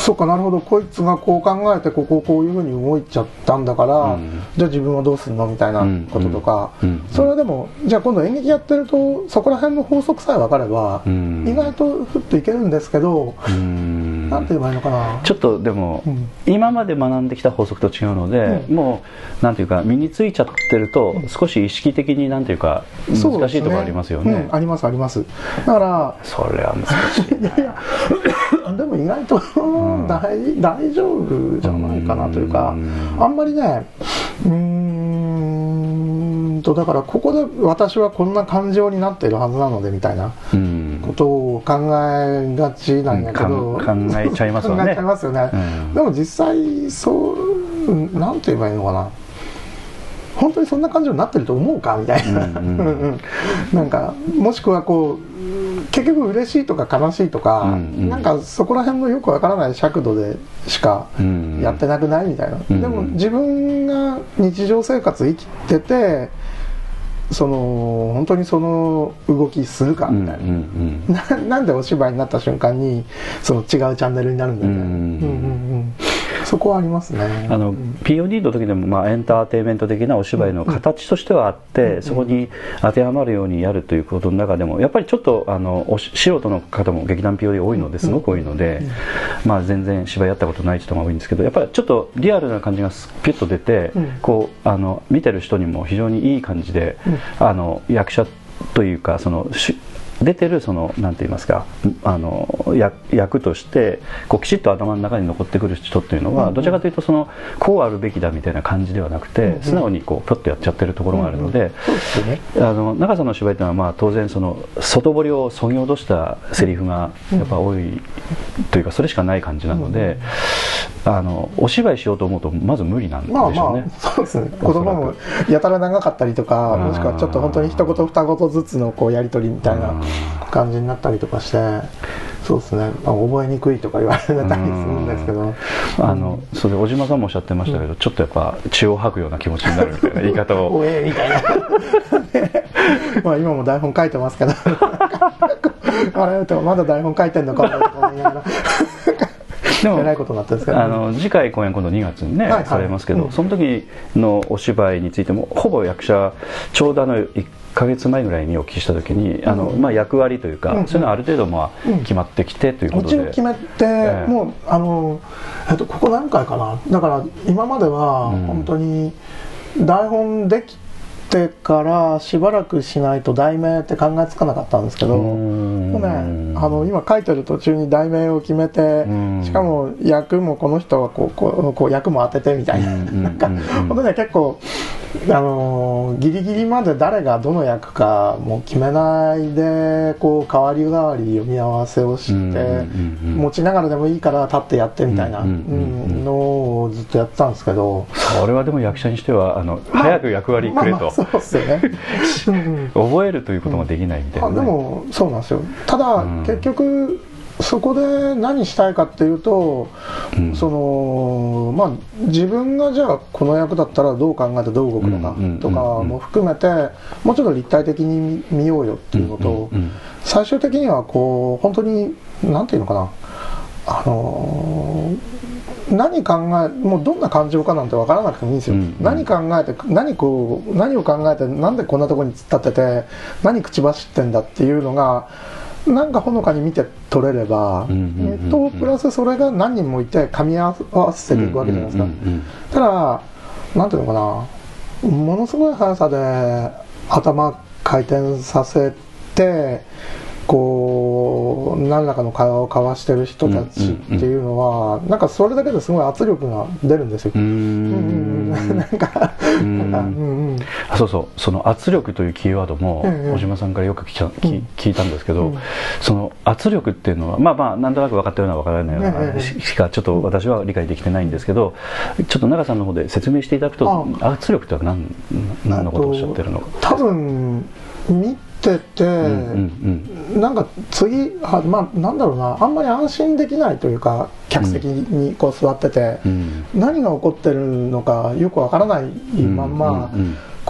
D: そっかなるほど。こいつがこう考えてこここういうふうに動いちゃったんだから、うん、じゃあ自分はどうするの？みたいなこととか、うん、それはでもじゃあ今度演劇やってるとそこら辺の法則さえ分かれば、意外とふっといけるんですけど、うん、なんて言えばいいのかな？
C: ちょっとでも、今まで学んできた法則と違うので、もうなんていうか身についちゃってると、少し意識的になんていうか難しいところありますよね、ね、
D: ありますあります。だから
C: それは難しい いやいや
D: でも意外と大大丈夫じゃないかなというか、あんまりね、うんと、だからここで私はこんな感情になっているはずなのでみたいなことを考えがちなんやけど、
C: 考えちゃいますよね。
D: 考えちゃいますよね。でも実際、そう、なんて言えばいいのかな。本当にそんな感情になってると思うかみたいな、なんかもしくはこう結局嬉しいとか悲しいとか、うんうん、なんかそこら辺のよくわからない尺度でしかやってなくないみたいな、うんうん、でも自分が日常生活生きててその本当にその動きするかみたいな、うんうん。うん、な なんでお芝居になった瞬間にその違うチャンネルになるんだみたいな、うんうん。うんそこはありますね。
C: あの、うん、POD の時でも、まあ、エンターテインメント的なお芝居の形としてはあって、うん、そこに当てはまるようにやるということの中でもやっぱりちょっとあの素人の方も劇団 POD 多いのですごく多いので、うん、まあ、全然芝居やったことない人が多いんですけどやっぱりちょっとリアルな感じがピュッと出て、こうあの見てる人にも非常にいい感じで、あの役者というかその出てるその何て言いますかあの役としてこうきちっと頭の中に残ってくる人っていうのはどちらかというとそのこうあるべきだみたいな感じではなくて素直にこうプッとやっちゃってるところがあるのであの中さんの芝居っていうのはまあ当然その外堀をそぎ落としたセリフがやっぱ多いというかそれしかない感じなのであのお芝居しようと思うとまず無理なんでしょうね。まあま
D: あ、そうですね。言葉もやたら長かったりとかもしくはちょっと本当に一言二言ずつのこうやり取りみたいな感じになったりとかして。そうですね、まあ、覚えにくいとか言われたりするんですけど、
C: あのそれ小島さんもおっしゃってましたけど、うん、ちょっとやっぱ血を吐くような気持ちになるみたいな 言い方を。
D: おえみたいな。まあ今も台本書いてますけど。あれとまだ台本書いてんのかと思いながら。でもないことになったんですけど、
C: あの次回公演今度2月にね、はいはい、されますけど、うん、その時のお芝居についてもほぼ役者ちょうどあの1か月前ぐらいにお聞きした時に、あのまあ、役割というか、そういうのはある程度まあ決まってきてということで、
D: もち決めて、えー、もうあの、えっと、ここ何回かな。だから今までは本当に台本できてからしばらくしないと題名って考えつかなかったんですけどもうねあの今書いてる途中に題名を決めてしかも役もこの人はこうこうこう役も当ててみたいな。なんか本当ね結構あのギリギリまで誰がどの役かもう決めないでこう代わり代わり読み合わせをして持ちながらでもいいから立ってやってみたいな。のをずっとやってたんですけど。
C: それはでも役者にしてはあの早く役割くれと、まあまあ、
D: そうですよね。
C: 覚えるということができないみたいな、ね、
D: でもそうなんですよ。ただ、結局そこで何したいかっていうと、うん、そのまあ、自分がじゃあこの役だったらどう考えてどう動くのかとかも含めてもうちょっと立体的に見ようよっていうのと、最終的にはこう本当に何て言うのかな。あのー、何考えもうどんな感情かなんて分からなくてもいいんですよ、うんうん、何考えて何こう何を考えてなんでこんなところに突っ立ってて何口走ってんだっていうのがなんかほのかに見て取れれば、えっと、プラスそれが何人もいて噛み合わせていくわけじゃないですか。ただ、なんていうのかな、ものすごい速さで頭回転させて、こう何らかの会話を交わしてる人たちっていうのは、なんかそれだけですごい圧力が出るんですよ。うんなんか
C: あそうそう。その圧力というキーワードも小島さんからよく聞い聞いたんですけど、その圧力っていうのはまあまあなんとなく分かったような分からないよ。うなしかちょっと私は理解できてないんですけどちょっと長さんの方で説明していただくと圧力っては何何のことをおっしゃってるの？か
D: 多分てて、なんか次は、まあ、なんだろうなあんまり安心できないというか客席にこう座ってて、何が起こってるのかよくわからないまんま、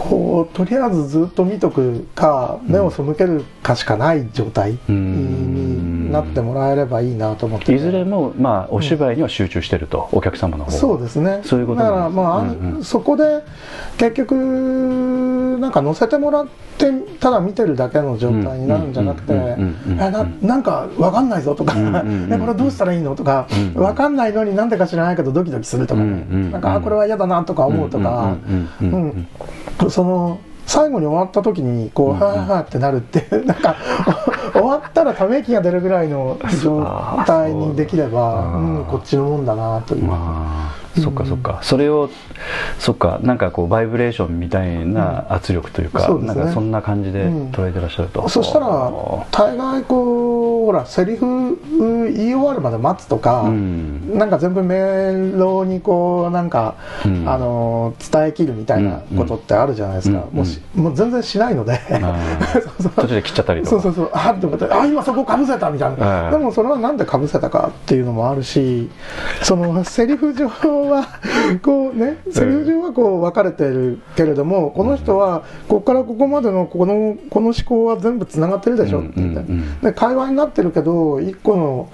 D: こうとりあえずずっと見とくか目を背けるかしかない状態になってもらえればいいなと思って、
C: いずれも、まあ、お芝居には集中してると、うん、お客様の方
D: そうですね。
C: そういうこと
D: だからまあ、うんうん、そこで結局なんか乗せてもらってただ見てるだけの状態になるんじゃなくてなんか分かんないぞとかえこれどうしたらいいのとか分かんないのになんでか知らないけどドキドキするとかねなんかあこれは嫌だなとか思うとか。うんその最後に終わった時にこう、はあはあってなるって なんか 終わったらため息が出るぐらいの状態にできれば、うん、こっちのもんだなという。
C: そっかそっか、それをそっか。なんかこうバイブレーションみたいな圧力というか、うん、なんかそんな感じで捉えてらっしゃると、
D: そしたら大概こうほらセリフ言い終わるまで待つとか、
C: うん。
D: なんか全部メロにこうなんか、
C: うん。
D: あの伝えきるみたいなことってあるじゃないですか、
C: うん。
D: もうしもう全然しないので、
C: 途中で切っちゃったりとか。
D: そうそうそう。あって思ってあ今そこかぶせたみたいな、
C: うん。
D: でもそれはなんでかぶせたかっていうのもあるしそのセリフ上はこうねセリフ上はこう分かれてるけれどもこの人はここからここまでのこのこの思考は全部つながってるでしょって言って、で会話になってるけど一個の思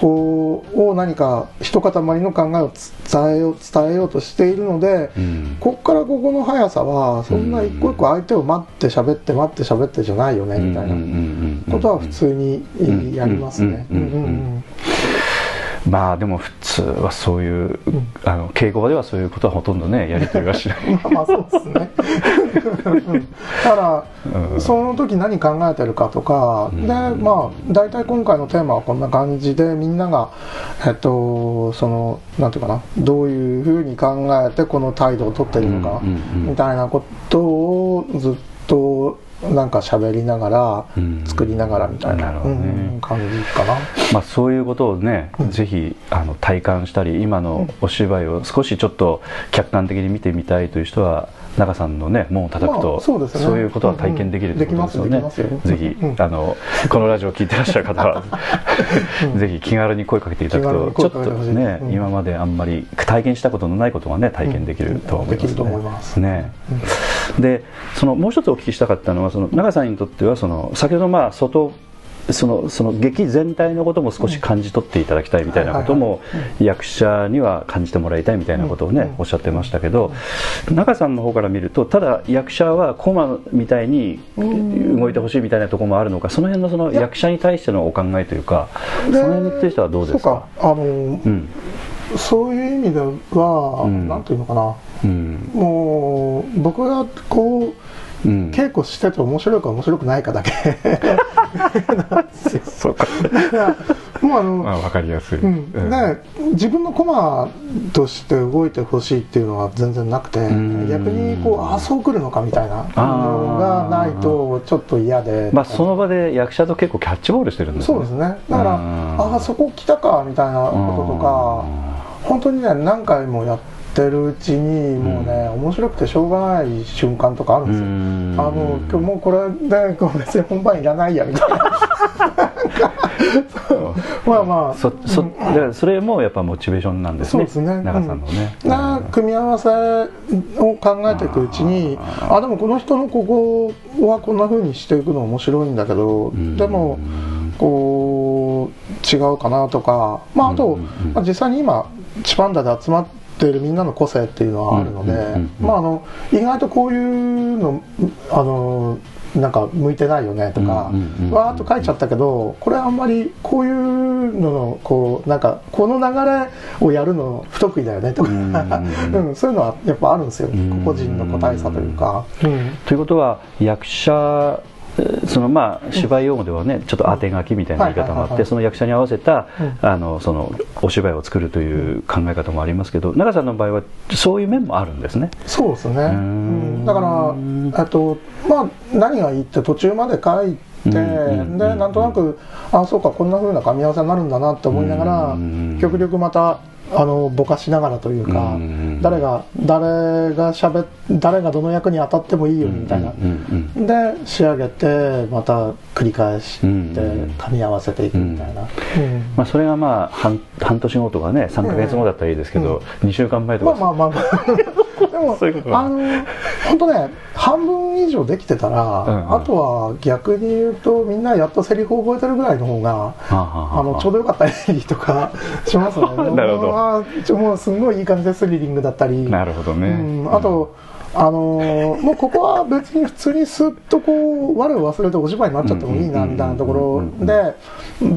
D: 考を何か一塊の考えを伝えよう伝えようとしているので、
C: うん。
D: こっからここの速さはそんな一個一個相手を待って喋って待って喋ってじゃないよねみたいなことは普通にやりますね。
C: うんうんうんうんまあでも普通はそういう、あの敬語ではそういうことはほとんどねやり取りはしない。
D: まあまあそうですね。うん。だから、
C: うん。
D: その時何考えてるかとか、
C: うん。
D: でまあ大体今回のテーマはこんな感じでみんながえっとそのなんていうかなどういうふうに考えてこの態度を取ってるのか、
C: うんうんうん。
D: みたいなことをずっとなんか喋りながら、
C: うん。
D: 作りながらみたいな感じかな。
C: まあそういうことをね、
D: うん。
C: ぜひあの体感したり今のお芝居を少しちょっと客観的に見てみたいという人は中さんのね門を叩くと、
D: まあそうですね。
C: いうことは体験できるということですよね、
D: うんうん。
C: ぜ
D: よ。
C: ひ、
D: うん。
C: あのこのラジオを聞いてらっしゃる方は、
D: うん。
C: ぜひ気軽に声かけていただくとちょっとね、
D: うん。
C: 今まであんまり体験したことのないことがね体験できると思いますね、ね。でそのもう一つお聞きしたかったのはその永さんにとってはその先ほどまあ外そのその劇全体のことも少し感じ取っていただきたいみたいなことも役者には感じてもらいたいみたいなことをね、
D: うん。
C: おっしゃってましたけど中さんの方から見るとただ役者はコマみたいに動いてほしいみたいなところもあるのかその辺のその役者に対してのお考えというかそ
D: で
C: の辺についてはどうですか？
D: そうかあの、
C: うん。
D: そういう意味では、
C: うん。
D: なんていうのかな。
C: うん。
D: もう僕がこう
C: うん。
D: 稽古してて面白いか面白くないかだけ。
C: そうか。
D: もうあの、
C: まあ分かりやすい、
D: うん。自分のコマとして動いてほしいっていうのは全然なくて
C: ん。
D: 逆にこうあそう来るのかみたいな。のがないとちょっと嫌で。
C: まあその場で役者と結構キャッチボールしてるんですね。
D: そうですね。だから
C: うん。
D: ああそこ来たかみたいなこととか本当にね何回もやってるうちにもうね、面白くてしょうがない瞬間とかあるんですよ、
C: うん。
D: あの今日もうこれで別に本番いらないやみたいな。まあまあ。
C: そそだからそれもやっぱモチベーションなんですね。
D: そうですね。
C: 長さんのね、
D: な組み合わせを考えていくうちにあでもこの人のここはこんな風にしていくの面白いんだけど
C: ん。
D: でもこう違うかなとか。まああと
C: うんうんうん。
D: まあ実際に今チパンダで集まっているみんなの個性っていうのはあるので意外とこういうのあのなんか向いてないよねとかわーっと書いちゃったけどこれあんまりこういうののこうなんかこの流れをやるの不得意だよねとか、
C: うん
D: うん、そういうのはやっぱあるんですよ。
C: ん
D: 個人の個体差というか、うん。
C: ということは役者えーそのまあ芝居用語ではねちょっと当て書きみたいな言い方もあってその役者に合わせた
D: うん。
C: あのそのお芝居を作るという考え方もありますけど長さんの場合はそういう面もあるんですね。
D: そうですね、だからえっとまあ何がいいって途中まで書いて、でなんとなくあそうかこんな風な噛み合わせになるんだなって思いながら、
C: うん。
D: 極力またあのぼかしながらというか、
C: うん
D: 誰が誰がしゃべ誰がどの役に当たってもいいよみたいな、
C: うんうん
D: で仕上げてまた繰り返して
C: うん
D: 噛み合わせていくみたいな、うん。
C: まあ、それがまあ半半年後とかね3か月後だったらいいですけど、2週間前とか、
D: まあまあまあまあ。でも
C: そういうことは
D: あの本当ね半分以上できてたら、
C: うん
D: あとは逆に言うとみんなやっとセリフ覚えてるぐらいの方が
C: はあはあはあ
D: あ。のちょうどよかったりとかしますね。
C: なるほど
D: あーちょもうすんごいいい感じでスリリングだったり。
C: なるほどね、
D: うん、あと、あのーもうここは別に普通にスッとこう我を忘れてお芝居になっちゃってもいいなみたいなところで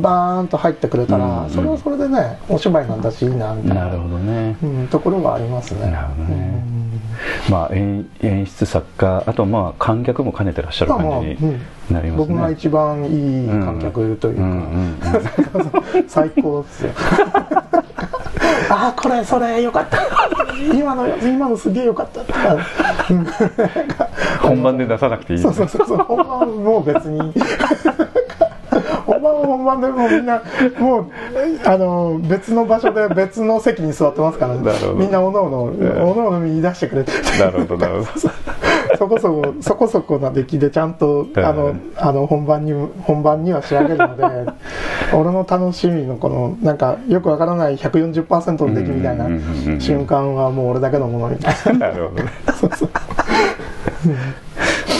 D: バーンと入ってくれた
C: うん
D: らそれはそれでねお芝居なんだしいいなみたいな。
C: なるほどね、
D: うん、ところがありますね。
C: なるほどねまあ演演出作家あとまあ観客も兼ねてらっしゃる
D: まあまあ
C: 感じに
D: うん。
C: なりますね、
D: 僕が一番いい観客というか、
C: うんうんうん
D: 最高ですよああこれそれよかった今の今のすげえよかったとかうん
C: 本番で出さなくていい
D: そうそうそうそう本番もう別に本番は本番でもうみんなもうあの別の場所で別の席に座ってますから、ね、みんなおのおの、おのおの見出してくれて。
C: なるほどなるほど。
D: そこそこそこそこな出来でちゃんとあのあの本番に本番には仕上げるので 俺の楽しみのこのなんかよくわからない140%の出来みたいな瞬間はもう俺だけのものみたいな。なるほど、ね、そうそう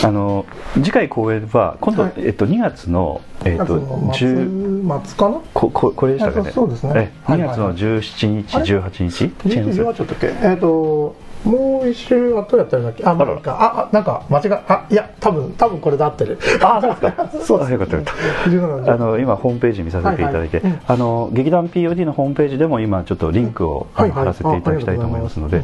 C: あの次回公演は今度、はい、えっと、2月の、えっと、
D: 10末かな？
C: こここれでしたかね？
D: そうですね。
C: 2月の17日、18日？
D: チェンズはちょっとけえっ、ともう一周後やったんだっけあ、まあ、あ、あ、なんか間違い、あ、いや、多分、多分これで合ってる。
C: あ、そうですか。そうです。よかったよかった。あの、今ホームページ見させていただいて、あの、劇団 POD のホームページでも今ちょっとリンクを貼らせていただきたいと思いますので、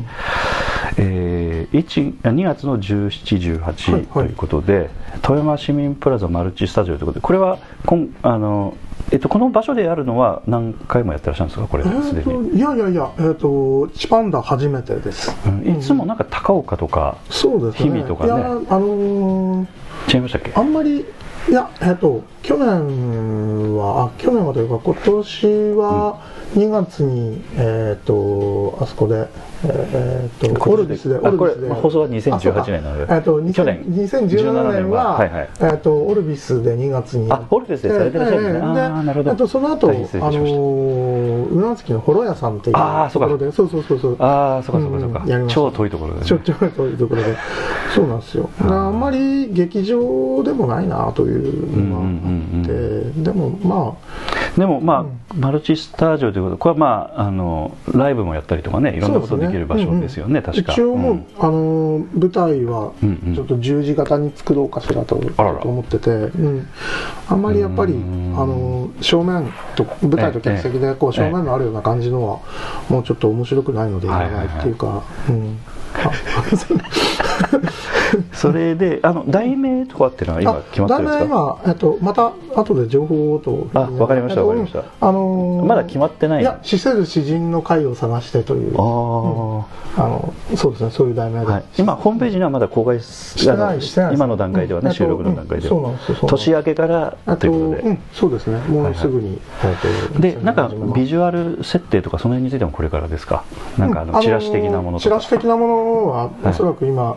C: えー、1 2月の17、18ということで、富山市民プラザマルチスタジオということで、これはこんあのえっと、この場所でやるのは何回もやってらっしゃるんですか？これすで
D: に。いやいやいや、えーと、チパンダ初めてです、
C: うん、いつもなんか高岡とか、
D: そうです
C: ね。日々とかね。あ
D: のー、
C: 違いましたっけ？
D: あんまりいやえっ、ー、と去年はあ去年はというか今年は2月に、えっ、ー、とあそこでえー、っとオルビスでオルビスで。
C: 放送は2018年なので、えー、っと去年。
D: 2017年は、はいはい、えー、っとオルビスで2月に。
C: あオルビスでされてらっしゃるんですね、えー、あなるほど。
D: とその後あの宇奈月の幌屋さんっていうところで。そうそうそうそう
C: ああそうかそうかそうか、うん、超遠いところで、ね、
D: 超遠いところで。そうなんですよ。あんまり劇場でもないなというのがあって、でもま
C: あでもまあ、うん、マルチスタジオということこれはまああのライブもやったりとかねいろんなことできる場所ですよね、確か。
D: 一応もう、うん、あの舞台はちょっと十字型に作ろうかしらと,、思ってて、うん、あんまりやっぱりあの正面と舞台と客席でこう正面のあるような感じのはもうちょっと面白くないのでいらないっていうか、うん
C: それであの題名とかっていうのは今決まってるんですか？題名
D: は、えっと、また後で情報と。
C: あわかりましたわかりました、あのー、まだ決まってない
D: いや死せる詩人の会を探してという。あ、うん、あのそうですねそういう題名で、はい、
C: 今ホームページにはまだ公開してないしてない今の段階ではね、うん、収録の段階では、うん、そうなんです年明けからということで、
D: そうですね。もうすぐに、
C: はい。はい、でなんかビジュアル設定とかその辺についてもこれからですか？なんかあのチラシ的なものとか、
D: チラシ的なものはおそらく今、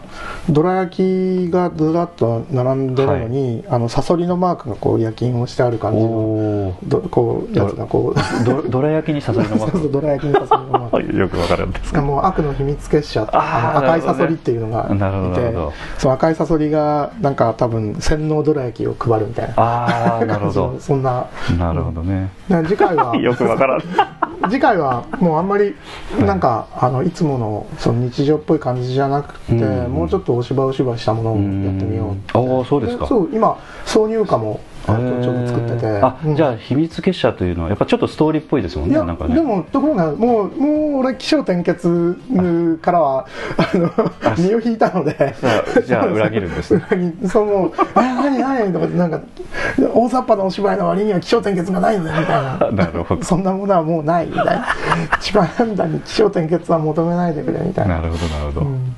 D: どら焼きがずらっと並んでるのに、はい、あのサソリのマークがこう焼き印をしてある感じのどこうやつがこ
C: うどら焼きにサソリのマーク。
D: どら焼きにサソリのマー
C: ク。よくわかるんです。か
D: もう悪の秘密結社あの赤いサソリっていうのがいて、ね、その赤いサソリがなんか多分洗脳どら焼きを配るみたいな。
C: ああなるほど。
D: そんな
C: な。るほどね、
D: 次回は
C: よくわからん。
D: 次回はもうあんまりなんか、はい、あのいつものその日常っぽい感じじゃなくて、うん、もうちょっとお芝居お芝居したものをやってみよう
C: ああそうですか。
D: そう今挿入歌もちょうど作ってて。
C: あ、うん、じゃあ秘密結社というのはやっぱちょっとストーリーっぽいですもんねなんかね。
D: でもところがもうもう俺起承転結からは あの身を引いたので。
C: じゃあ裏切るんですね。
D: そうもう「何何?」とかなんか大雑把なお芝居の割には起承転結がないのねみたいな。
C: なるほど。
D: そんなものはもうないみたいな。一番判断に起承転結は求めないでくれみたいな。
C: なるほどなるほど、うん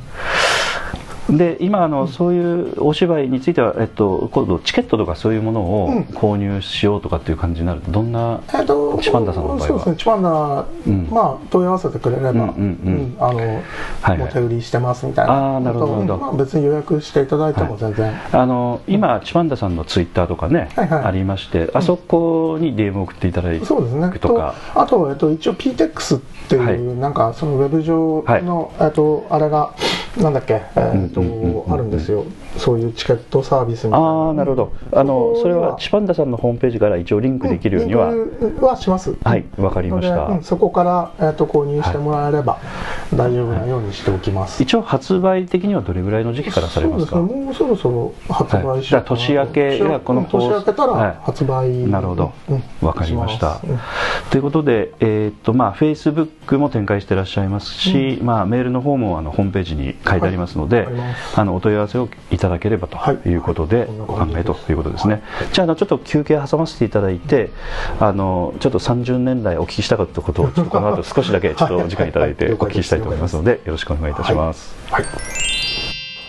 C: で今あの、そういうお芝居については、えっと、今度チケットとかそういうものを購入しようとかっていう感じになるとどんな、えっと、チパンダさんの場合は？
D: そうですねチパンダ、うん、まあ問い合わせてくれれば、うんうんうん。あの、はいはい、もう手売りしてますみたいな。
C: あなるほど、
D: まあ、別に予約していただいても全然、はい、
C: あの今、チパンダさんのツイッターとかね、はいはい、ありまして、あそこに DM 送っていただいてそうですね。とか
D: あと、えっと、一応 PTEX っていう、はい、なんかそのウェブ上の、えっと、あれがなんだっけ、えー、っと、あるんですよそういうチケットサービスみたいな。
C: ああなるほど。あのそれは。チパンダさんのホームページから一応リンクできるようには、
D: はします。
C: はいわかりました、
D: そこから、えー、と購入してもらえれば、大丈夫なようにしておきます、
C: 一応発売的にはどれぐらいの時期からされますか？
D: そうですね。もうそろそろ発売
C: しようかな、年明け
D: やこの年明けたら発売、
C: なるほど。わ、かりました、ということでえっとまあフェイスブックも展開してらっしゃいますし、まあメールの方もあのホームページに書いてありますので、あのお問い合わせをいただければとい。うことで、お考えということですね、じゃあちょっと休憩挟ませていただいてあのちょっと30年来お聞きしたかったことをちょっとこの後少しだけちょっとお時間いただいてお聞きしたいと思いますのでよろしくお願いいたします、はい。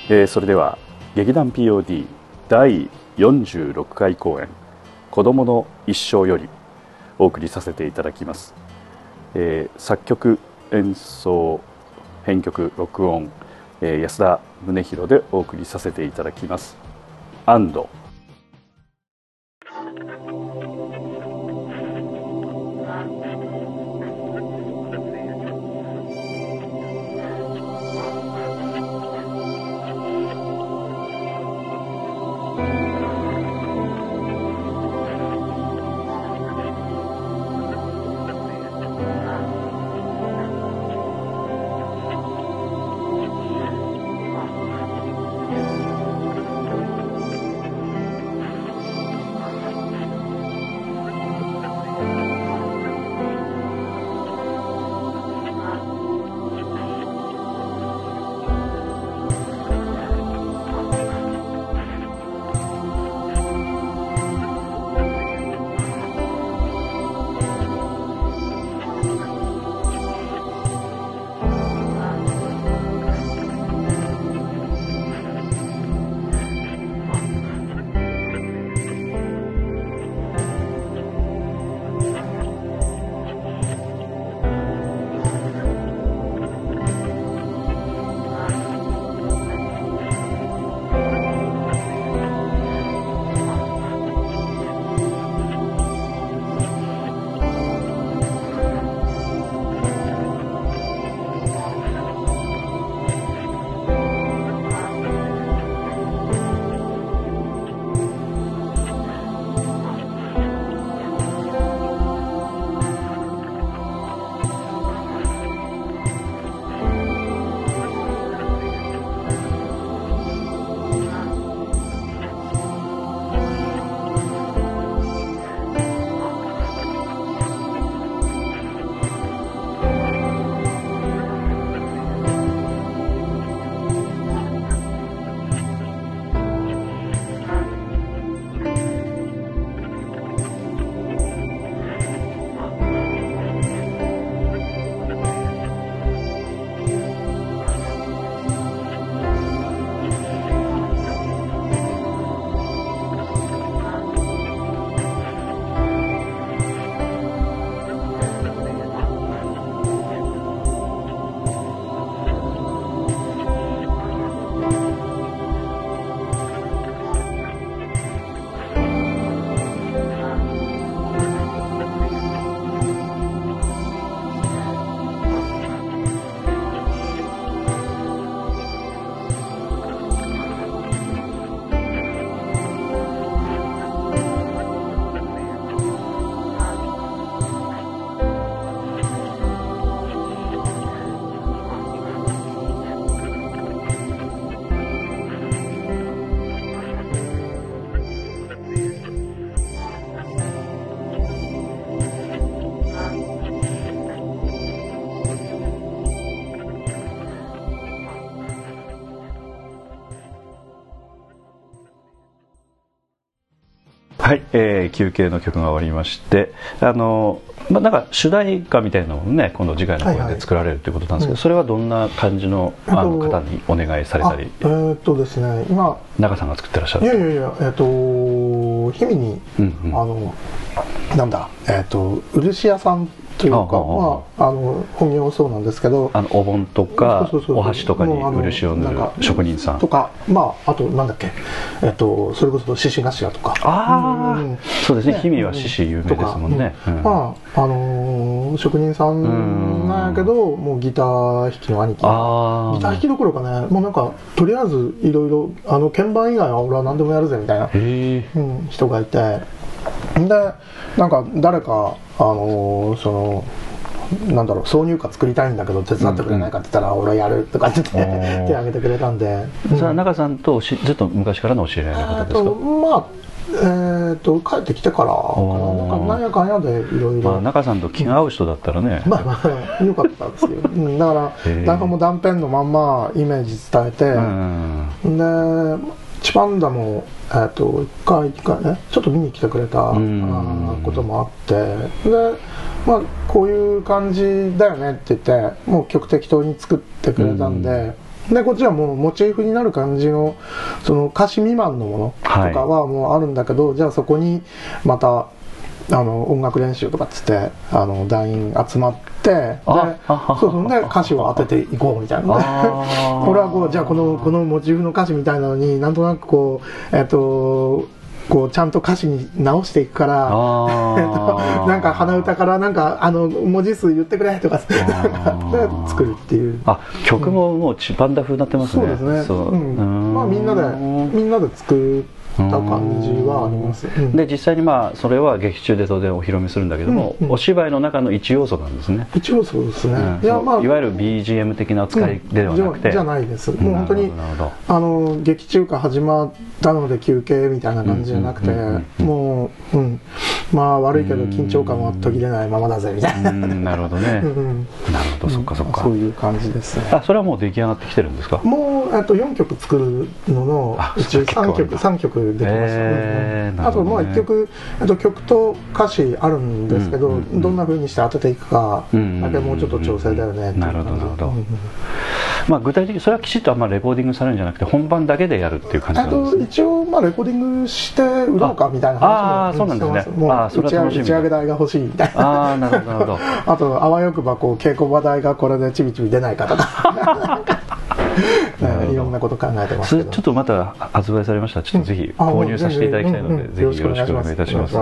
C: えー、それでは劇団 POD 第46回公演子供の一生よりお送りさせていただきます、えー、作曲演奏編曲録音、えー、安田宗弘でお送りさせていただきます。はい、えー、休憩の曲が終わりましてあの、まあ、なんか主題歌みたいなのをね今度次回の公演で作られるということなんですけど、はいはいうん、それはどんな感じのあの方にお願いされたり？
D: えー、っとですね今
C: 中さんが作ってらっしゃる。
D: いやいやいやえー、っと氷見に、うんうん、あのなんだえー、っと漆屋さんというか、まあ、あの本業そうなんですけど
C: あのお盆とかお箸とかに漆を塗る職人さん。
D: とかまああとなんだっけ、えっと、それこそ獅子頭とか。
C: ああ、うん、そうですね。氷見は獅子有名ですもんね、
D: うん、まああのー、職人さんなんやけどもうギター弾きの兄貴。ギター弾きどころかねもうなんかとりあえずいろいろあの鍵盤以外は俺は何でもやるぜみたいな、うん、人がいてでなんか誰かあのー、そのなんだろう挿入歌作りたいんだけど手伝ってくれないかって言ったら、うん、俺やるとかって言って手挙げてくれたんで、
C: それは中さんとしずっと昔からのお知り合いの方ですか？
D: まあえーと、帰ってきてからな。んかなんやかんやでいろいろ、ま
C: あ、中さんと気が合う人だったらね、
D: まあまあよかったんですけど、うん、だからなんかもう断片のまんまイメージ伝えて、でチパンダも、えーと、1回1回ねちょっと見に来てくれたこともあって。で、まあ、こういう感じだよねって言ってもう曲適当に作ってくれたんで、でこっちはもうモチーフになる感じのその歌詞未満のものとかはもうあるんだけど、はい、じゃあそこにまたあの音楽練習とかっつってあの団員集まってでそうそう。で歌詞を当てていこうみたいな。俺 はこうじゃあこのこのモチーフの歌詞みたいなのになんとなくこうえっとこうちゃんと歌詞に直していくから なんか鼻歌からなんかあの文字数言ってくれとか作るっていう。
C: あ曲ももうチバンダ風になってますね、
D: そうですね。そう、うん、まあみんなでみんなで作た感じはあります、
C: うん、で実際にまあそれは劇中で当然お披露目するんだけども、うん。うん、お芝居の中の一要素なんですね。
D: 一要素ですね、
C: いやまあいわゆる BGM 的な扱いではなくて、
D: じゃないです。もう本当にあの劇中歌始まったので休憩みたいな感じじゃなくてもう、うん、まあ悪いけど緊張感は途切れないままだぜみたいな。
C: なるほどね、なるほどそっかそっか、
D: そういう感じですね。
C: あそれはもう出来上がってきてるんですか？
D: もうあと4曲作るののうち3曲3曲できました、あとまあ1曲と曲と歌詞あるんですけど、どんなふうにして当てていくかだけもうちょっと調整だよね。
C: なるほどなるほど、まあ、具体的にそれはきちっとあんまレコーディングされるんじゃなくて本番だけでやるっていう感じなんです
D: か、一応まあレコーディングして売ろうかみたいな話
C: もしてますもう
D: 打ち上げ代が欲しいみたい
C: な。あなるほどなるほど。
D: あとあわよくばこう稽古場代がこれでちびちび出ないかとか いろんなこと考えてます
C: ちょっとまた発売されましたらちょっとぜひ購入させていただきたいので、ぜひよろしくお願いいたします。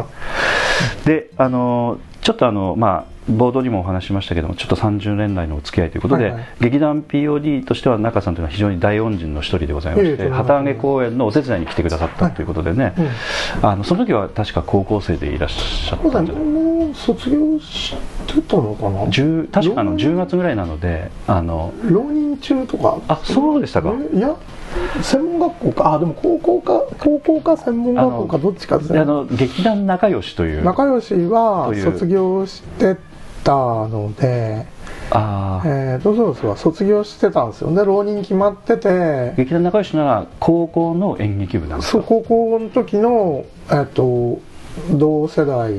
C: であのちょっとあのまあボードにもお話しましたけどもちょっと30年来のお付き合いということで、はいはい、劇団 POD としては中さんというのは非常に大恩人の一人でございまして旗揚げ公演のお手伝いに来てくださったということでね、はい。うん、あのその時は確か高校生でいらっしゃったんじゃない
D: もう卒業してたのかな？
C: 確かあの10月ぐらいなのであの
D: 浪人中とか？
C: あそうでしたか。
D: いや専門学校か？あでも高校か高校か専門学校かどっちかですね。
C: あの劇団仲良しという。
D: 仲良しは卒業してたのであえー、とそうそう卒業してたんですよね。浪人決まってて。
C: 劇団仲良しなら高校の演劇部なんですか？そう
D: 高校の時の、えーと、同世代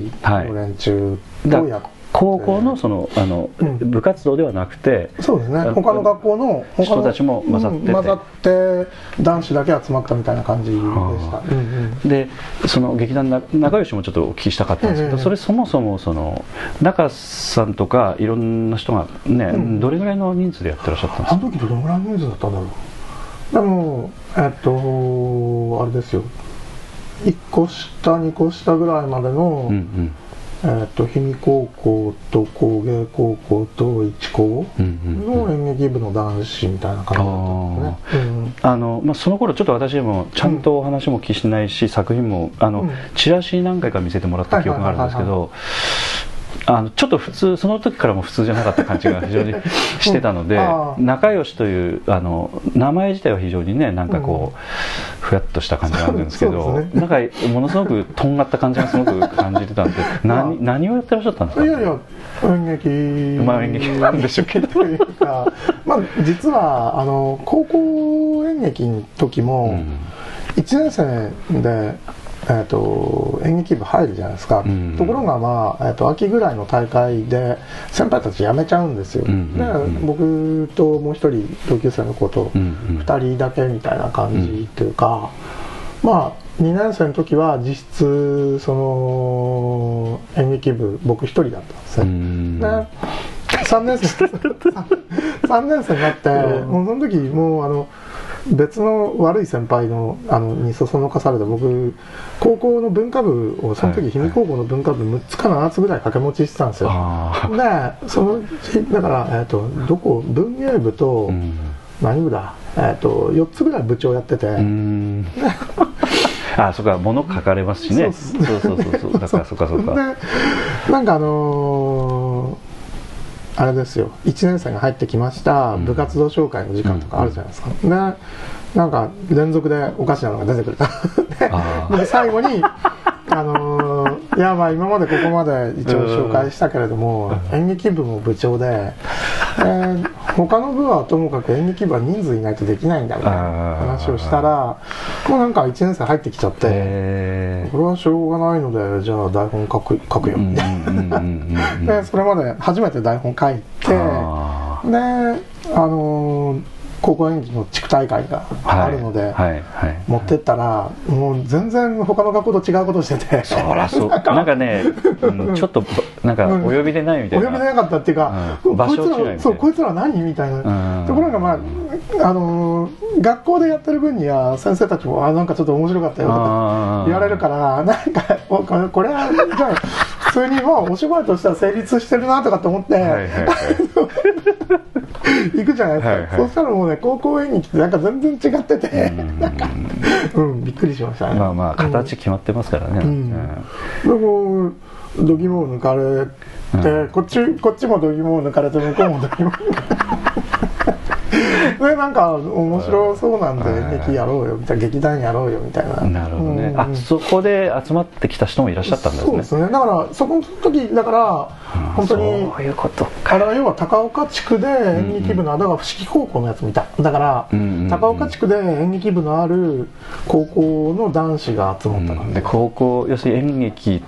D: の連中とやっ
C: 高校のそのあの、うん、部活動ではなくて
D: そうですね。他の学校の
C: 人たちも混ざってて、
D: 混ざって男子だけ集まったみたいな感じでした、うん
C: うん、でその劇団仲良しもちょっとお聞きしたかったんですけど、それそもそもその中さんとかいろんな人がね、うん、どれぐらいの人数でやってらっしゃったんですか？
D: あの時どのぐらいの人数だったんだろう。でもえっとあれですよ。1個下2個下ぐらいまでの、うんうん。えーと、氷見高校と工芸高校と一高の演劇部の男子みたいな感じだったんですね、
C: あのまあ、その頃ちょっと私もちゃんとお話も聞きしないし、うん、作品もあの、うん、チラシ何回か見せてもらった記憶があるんですけどあのちょっと普通その時からも普通じゃなかった感じが非常に してたので、うん、仲良しというあの名前自体は非常にねなんかこう、うん、ふやっとした感じがあるんですけど、ね、なんかものすごくとんがった感じがすごく感じてたんで 何何をやってらっしゃったんですか？
D: いやいや演劇。
C: まあ演劇なんでしょうけど。
D: まあ実はあの高校演劇の時も、1年生でえーと、演劇部入るじゃないですか、うん、ところが、まあえーと、秋ぐらいの大会で先輩たち辞めちゃうんですよ、うん、で僕ともう一人同級生の子と2人だけみたいな感じというか、うん、まあ2年生の時は実質その演劇部僕一人だったんですね、で3年生3年生になって、もうその時もうあの別の悪い先輩のあのにそそのかされて僕高校の文化部をその時氷見高校の文化部6つか7つぐらい掛け持ちしてたんですよ。でそのだから、えーと、どこ文芸部と、何部だ、えーと、4つぐらい部長やってて。
C: あそこは物書かれますしね。そうそうそうそう。だからそっかそっか。
D: でなんかあのーあれですよ。1年生が入ってきました。部活動紹介の時間とかあるじゃないですか、でなんか連続でおかしなのが出てくる で最後にあのー、いやまあ今までここまで一応紹介したけれども、演劇部も部長で、えー、他の部はともかく演劇部は人数いないとできないんだみたいな話をしたらもうなんか1年生入ってきちゃって、これはしょうがないのでじゃあ台本書く書くよ。みたいなでそれまで初めて台本書いてであのー高校演劇の地区大会があるので、
C: はいはい
D: 持ってったらもう全然他の学校と違うことしてて。
C: そらそう。なんかね、うんちょっとなんかお呼びでないみたいな、
D: お呼びでなかったっていうか、
C: うん。場
D: こいつらそうこいつら何みたいな、
C: うん。
D: ところがまああのー学校でやってる分には先生たちもあなんかちょっと面白かったよとか言われるからなんかおこれこれはじゃあ普通にもうお芝居としては成立してるなとかと思って、
C: はいはいはい
D: 行くじゃないですか、
C: はいはい。
D: そしたらもうね高校演劇ってなんか全然違ってて。なん。か うんびっくりしましたね。
C: まあまあ形決まってますからね、
D: ん。でも度肝を抜かれて、こっちこっちも度肝を抜かれて向こうも度肝を抜かれて でなんか面白そうなんで劇やろうよみたいな劇団やろうよみたいな。
C: うんなるほどね、
D: うん。
C: あそこで集まってきた人もいらっしゃったんですね。
D: そうですね。だからそこの時だから本当に
C: そういうこと
D: あれは要は高岡地区で演劇部の、だから不思議高校のやつ見た。だから、
C: うんうんうん
D: 高岡地区で演劇部のある高校の男子が集まった感じ、
C: で高校要するに演劇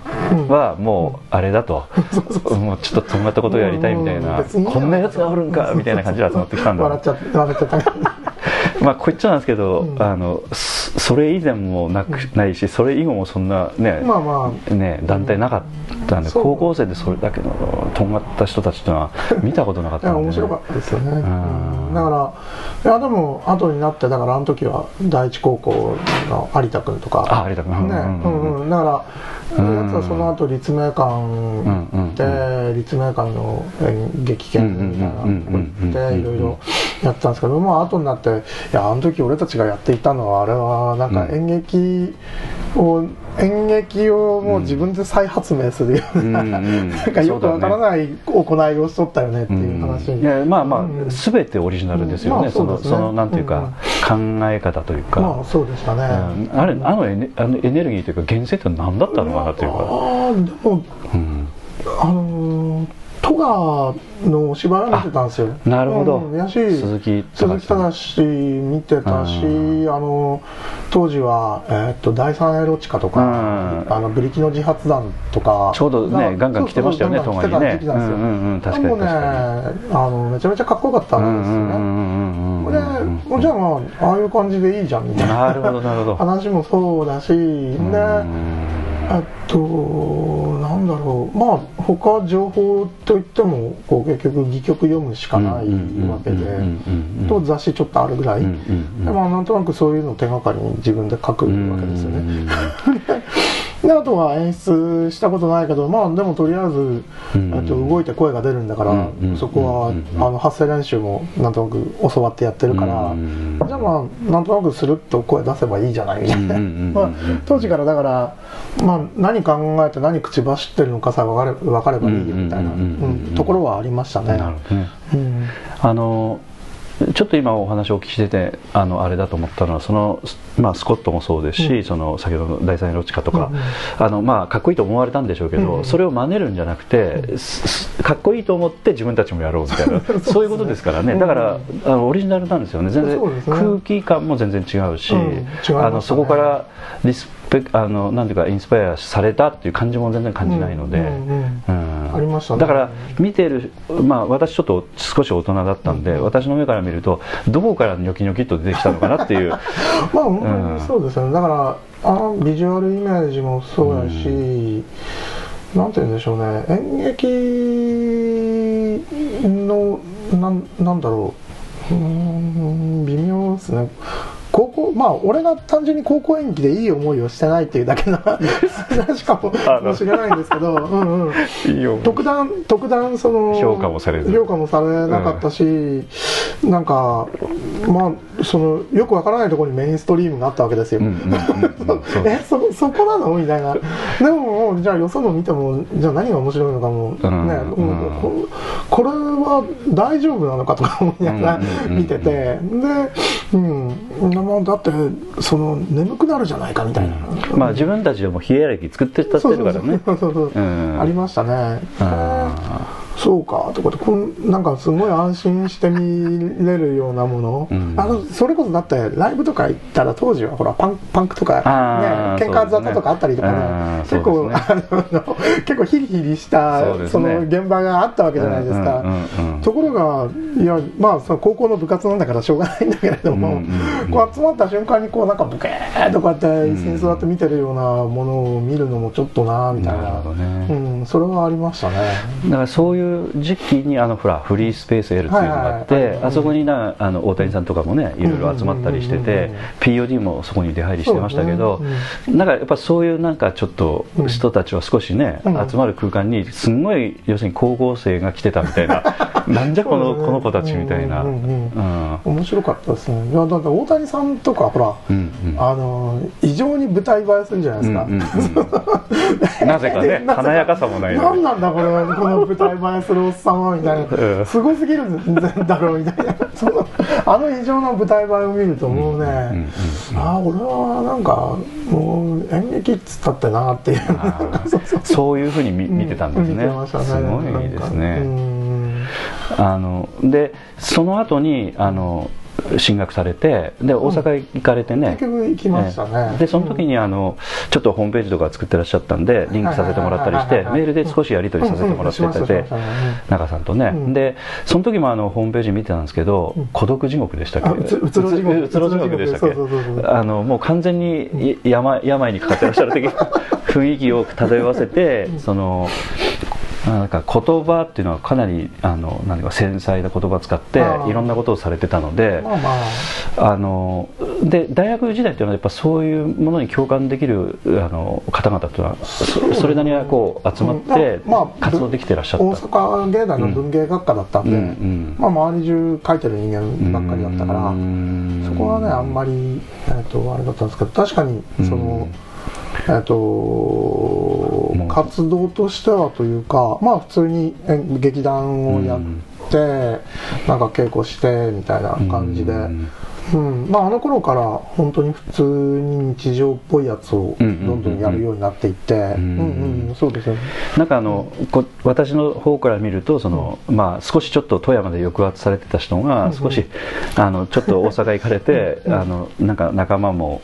C: はもうあれだと、もうちょっととんがったことをやりたいみたいな、こんなやつがおるんかみたいな感じで集まってきたんだ。
D: 笑っちゃって笑っちゃった
C: まあこう言っちゃなんですけど、あのそそれ以前もなく、ないしそれ以後もそんなね,、
D: まあまあ。
C: ね団体なかったんで、
D: そう
C: 高校生でそれだけのとんがった人たちっていうのは 見たことなかったんで、
D: 面白かったですよね、
C: ん。
D: うん。だからいやでも後になってだからあの時は第一高校の有田君とか。
C: あ有田君うん
D: ね
C: うんうん。
D: うんうん。だから
C: うん
D: やつはその後立命館
C: うんうん。
D: で立命館の演劇研みたいなとこ行っていろいろやってたんですけどまあ後になっていやあの時俺たちがやっていたのはあれはなんか演劇を演劇をもう自分で再発明するような
C: うんうん
D: なんかよくわからない行いをしとったよねっていう話に
C: いやまあまあ、
D: うん
C: 全てオリジナルですよね、その
D: そ
C: のなんていうか、考え方というか、
D: まあそうでしたね、
C: うんあれあのエネあのエネルギーというか源泉って何だったのかなというか、
D: ああでも
C: うん。
D: あのー戸川のお芝居を見てたんですよ。
C: なるほど。
D: うんやし
C: 鈴木
D: 隆。見てたし、
C: う
D: あの当時は、えーっと第三エロチカとか、
C: うん。
D: あのブリキの自発団とか
C: ちょうどね
D: な
C: ガンガン来てましたよね戸川にね。うんうんうん確かに
D: でもね
C: 確
D: あのめちゃめちゃかっこよかったんですよね、
C: うん
D: で、もうじゃあまあああいう感じでいいじゃんみたいな。
C: なるほどなるほど。
D: 話もそうだし、であとなんだろう。まあ他情報といってもこう結局戯曲読むしかないわけでと雑誌ちょっとあるぐらい、でまあなんとなくそういうのを手がかりに自分で書くわけですよね、であとは演出したことないけどまあでもとりあえず、えっと動いて声が出るんだから、
C: うん。
D: そこは、あの発声練習もなんとなく教わってやってるから、
C: うん。
D: じゃあまあなんとなくスルッと声出せばいいじゃないみたいな、まあ、当時からだから、まあ、何考えて何口走ってるのかさ分かれ分かればいいよみたいなところはありましたね。うん。
C: あのちょっと今お話をお聞きしててあのあれだと思ったのはその、まあ、スコットもそうですし、その先ほどの第三エロチカとか、あのまあ、かっこいいと思われたんでしょうけど、それを真似るんじゃなくて、すかっこいいと思って自分たちもやろうみたいな そういうことですからね。だからあのオリジナルなんですよね。全然空気感も全然違うし、
D: ね。
C: あのそこからリスペあのなんていうかインスパイアされたっていう感じも全然感じないので。
D: うんうんうん。
C: うん
D: ありましたね。
C: だから見てる、まあ、私ちょっと少し大人だったんで、私の目から見るとどこからニョキニョキっと出てきたのかなっていう。
D: まあ本当にそうですよね。だからあのビジュアルイメージもそうだし、なんて言うんでしょうね。演劇のなんなんだろう。うーん微妙ですね高校まあ俺が単純に高校演劇でいい思いをしてないっていうだけの話 かもしれないんですけどうん、うん、
C: いいよ
D: 特段特段その
C: 評価もされず。
D: 評価もされなかったし、なんかまあそのよくわからないところにメインストリームがあったわけですよ、
C: うんうんうんうん。そう
D: えそそこなの？みたいな。でもじゃあよその見てもじゃあ何が面白いのかも、ね
C: うん。
D: もうここれは大丈夫なのかとか思いながら
C: うんうんうん。
D: 見てて。でうんまあだってその眠くなるじゃないかみたいな、
C: まあ自分たちでもヒエラルキー作ってたってるからね。
D: ありましたね。
C: あ
D: そうか？とかってこんなんかすごい安心して見れるようなもの、
C: うん。
D: あのそれこそだってライブとか行ったら当時はほらパンパンクとかね喧嘩沙汰とかあったりとかね。
C: あー
D: 結構、
C: そうです
D: あの 結構ヒリヒリした
C: そ
D: の現場があったわけじゃないですか、ところがいやまあその高校の部活なんだからしょうがないんだけれども、
C: うん
D: こう集まった瞬間にこうなんかブケーっとこうやって椅子に座って見てるようなものを見るのもちょっとなみたいな。うん、それはありましたね。
C: だからそういう時期にあのほらフリースペース L っていうのがあってあそこになあの大谷さんとかもねいろいろ集まったりしてて POD もそこに出入りしてましたけどなんかやっぱそういうなんかちょっと人たちは少しね
D: うん。
C: 集まる空間にすんごい要するに高校生が来てたみたいななんじゃこのこの子たちみたいな。
D: う
C: うんん
D: うん。面白かったですね。いやだって大谷さんとかほら、
C: うんうん。
D: あの異常に舞台映えするじゃないですか、
C: うんうんうんなぜかね 華やかさもない
D: 何なんだこれこの舞台映えするおっさんはみたいな、
C: うん
D: すごすぎるんだろうみたいな。そのあの異常な舞台映えを見るともうね、ああ俺はなんかもう演劇っつったってなっていう。そう
C: いうふうに見見てたんです
D: 見
C: ね。すごいですね。
D: ん。
C: あのでその後にあの進学されてで大阪行かれてね、
D: 結局行きましたね。
C: ええ。でその時にあのちょっとホームページとか作ってらっしゃったんでリンクさせてもらったりしてメールで少しやり取りさせてもらって
D: たしましたね
C: 中さんとね、
D: うん。
C: でその時もあのホームページ見てたんですけど、
D: うん。
C: 孤独地獄でしたっけ？
D: あうつうつろ地獄。
C: うつろ地獄でしたっけ？あのもう完全にい病病にかかってらっしゃる時の 雰囲気を漂わせてそのなんか言葉っていうのはかなりあの何か繊細な言葉を使っていろんなことをされてたので、
D: まあまあ。
C: あので大学時代っていうのはやっぱそういうものに共感できるあの方々というのはそそれなりにこう集まって
D: うんまあ
C: 活動できてらっしゃった、
D: 大阪芸大の文芸学科だったんで、
C: うんうん。
D: まあ、周り中書いてる人間ばっかりだったから、
C: うん。
D: そこはねあんまり、えー、とあれだったんですけど確かにその、えっ、と
C: う
D: 活動としてはというかまあ普通にえ劇団をやって、なんか稽古してみたいな感じで、
C: うん
D: うん。まあ、あの頃から本当に普通に日常っぽいやつをどんどんやるようになっていって、うんうんそうですよね。
C: なんかあのこ私の方から見るとその、まあ、少しちょっと富山で抑圧されてた人が少し、あのちょっと大阪行かれて、あのなんか仲間も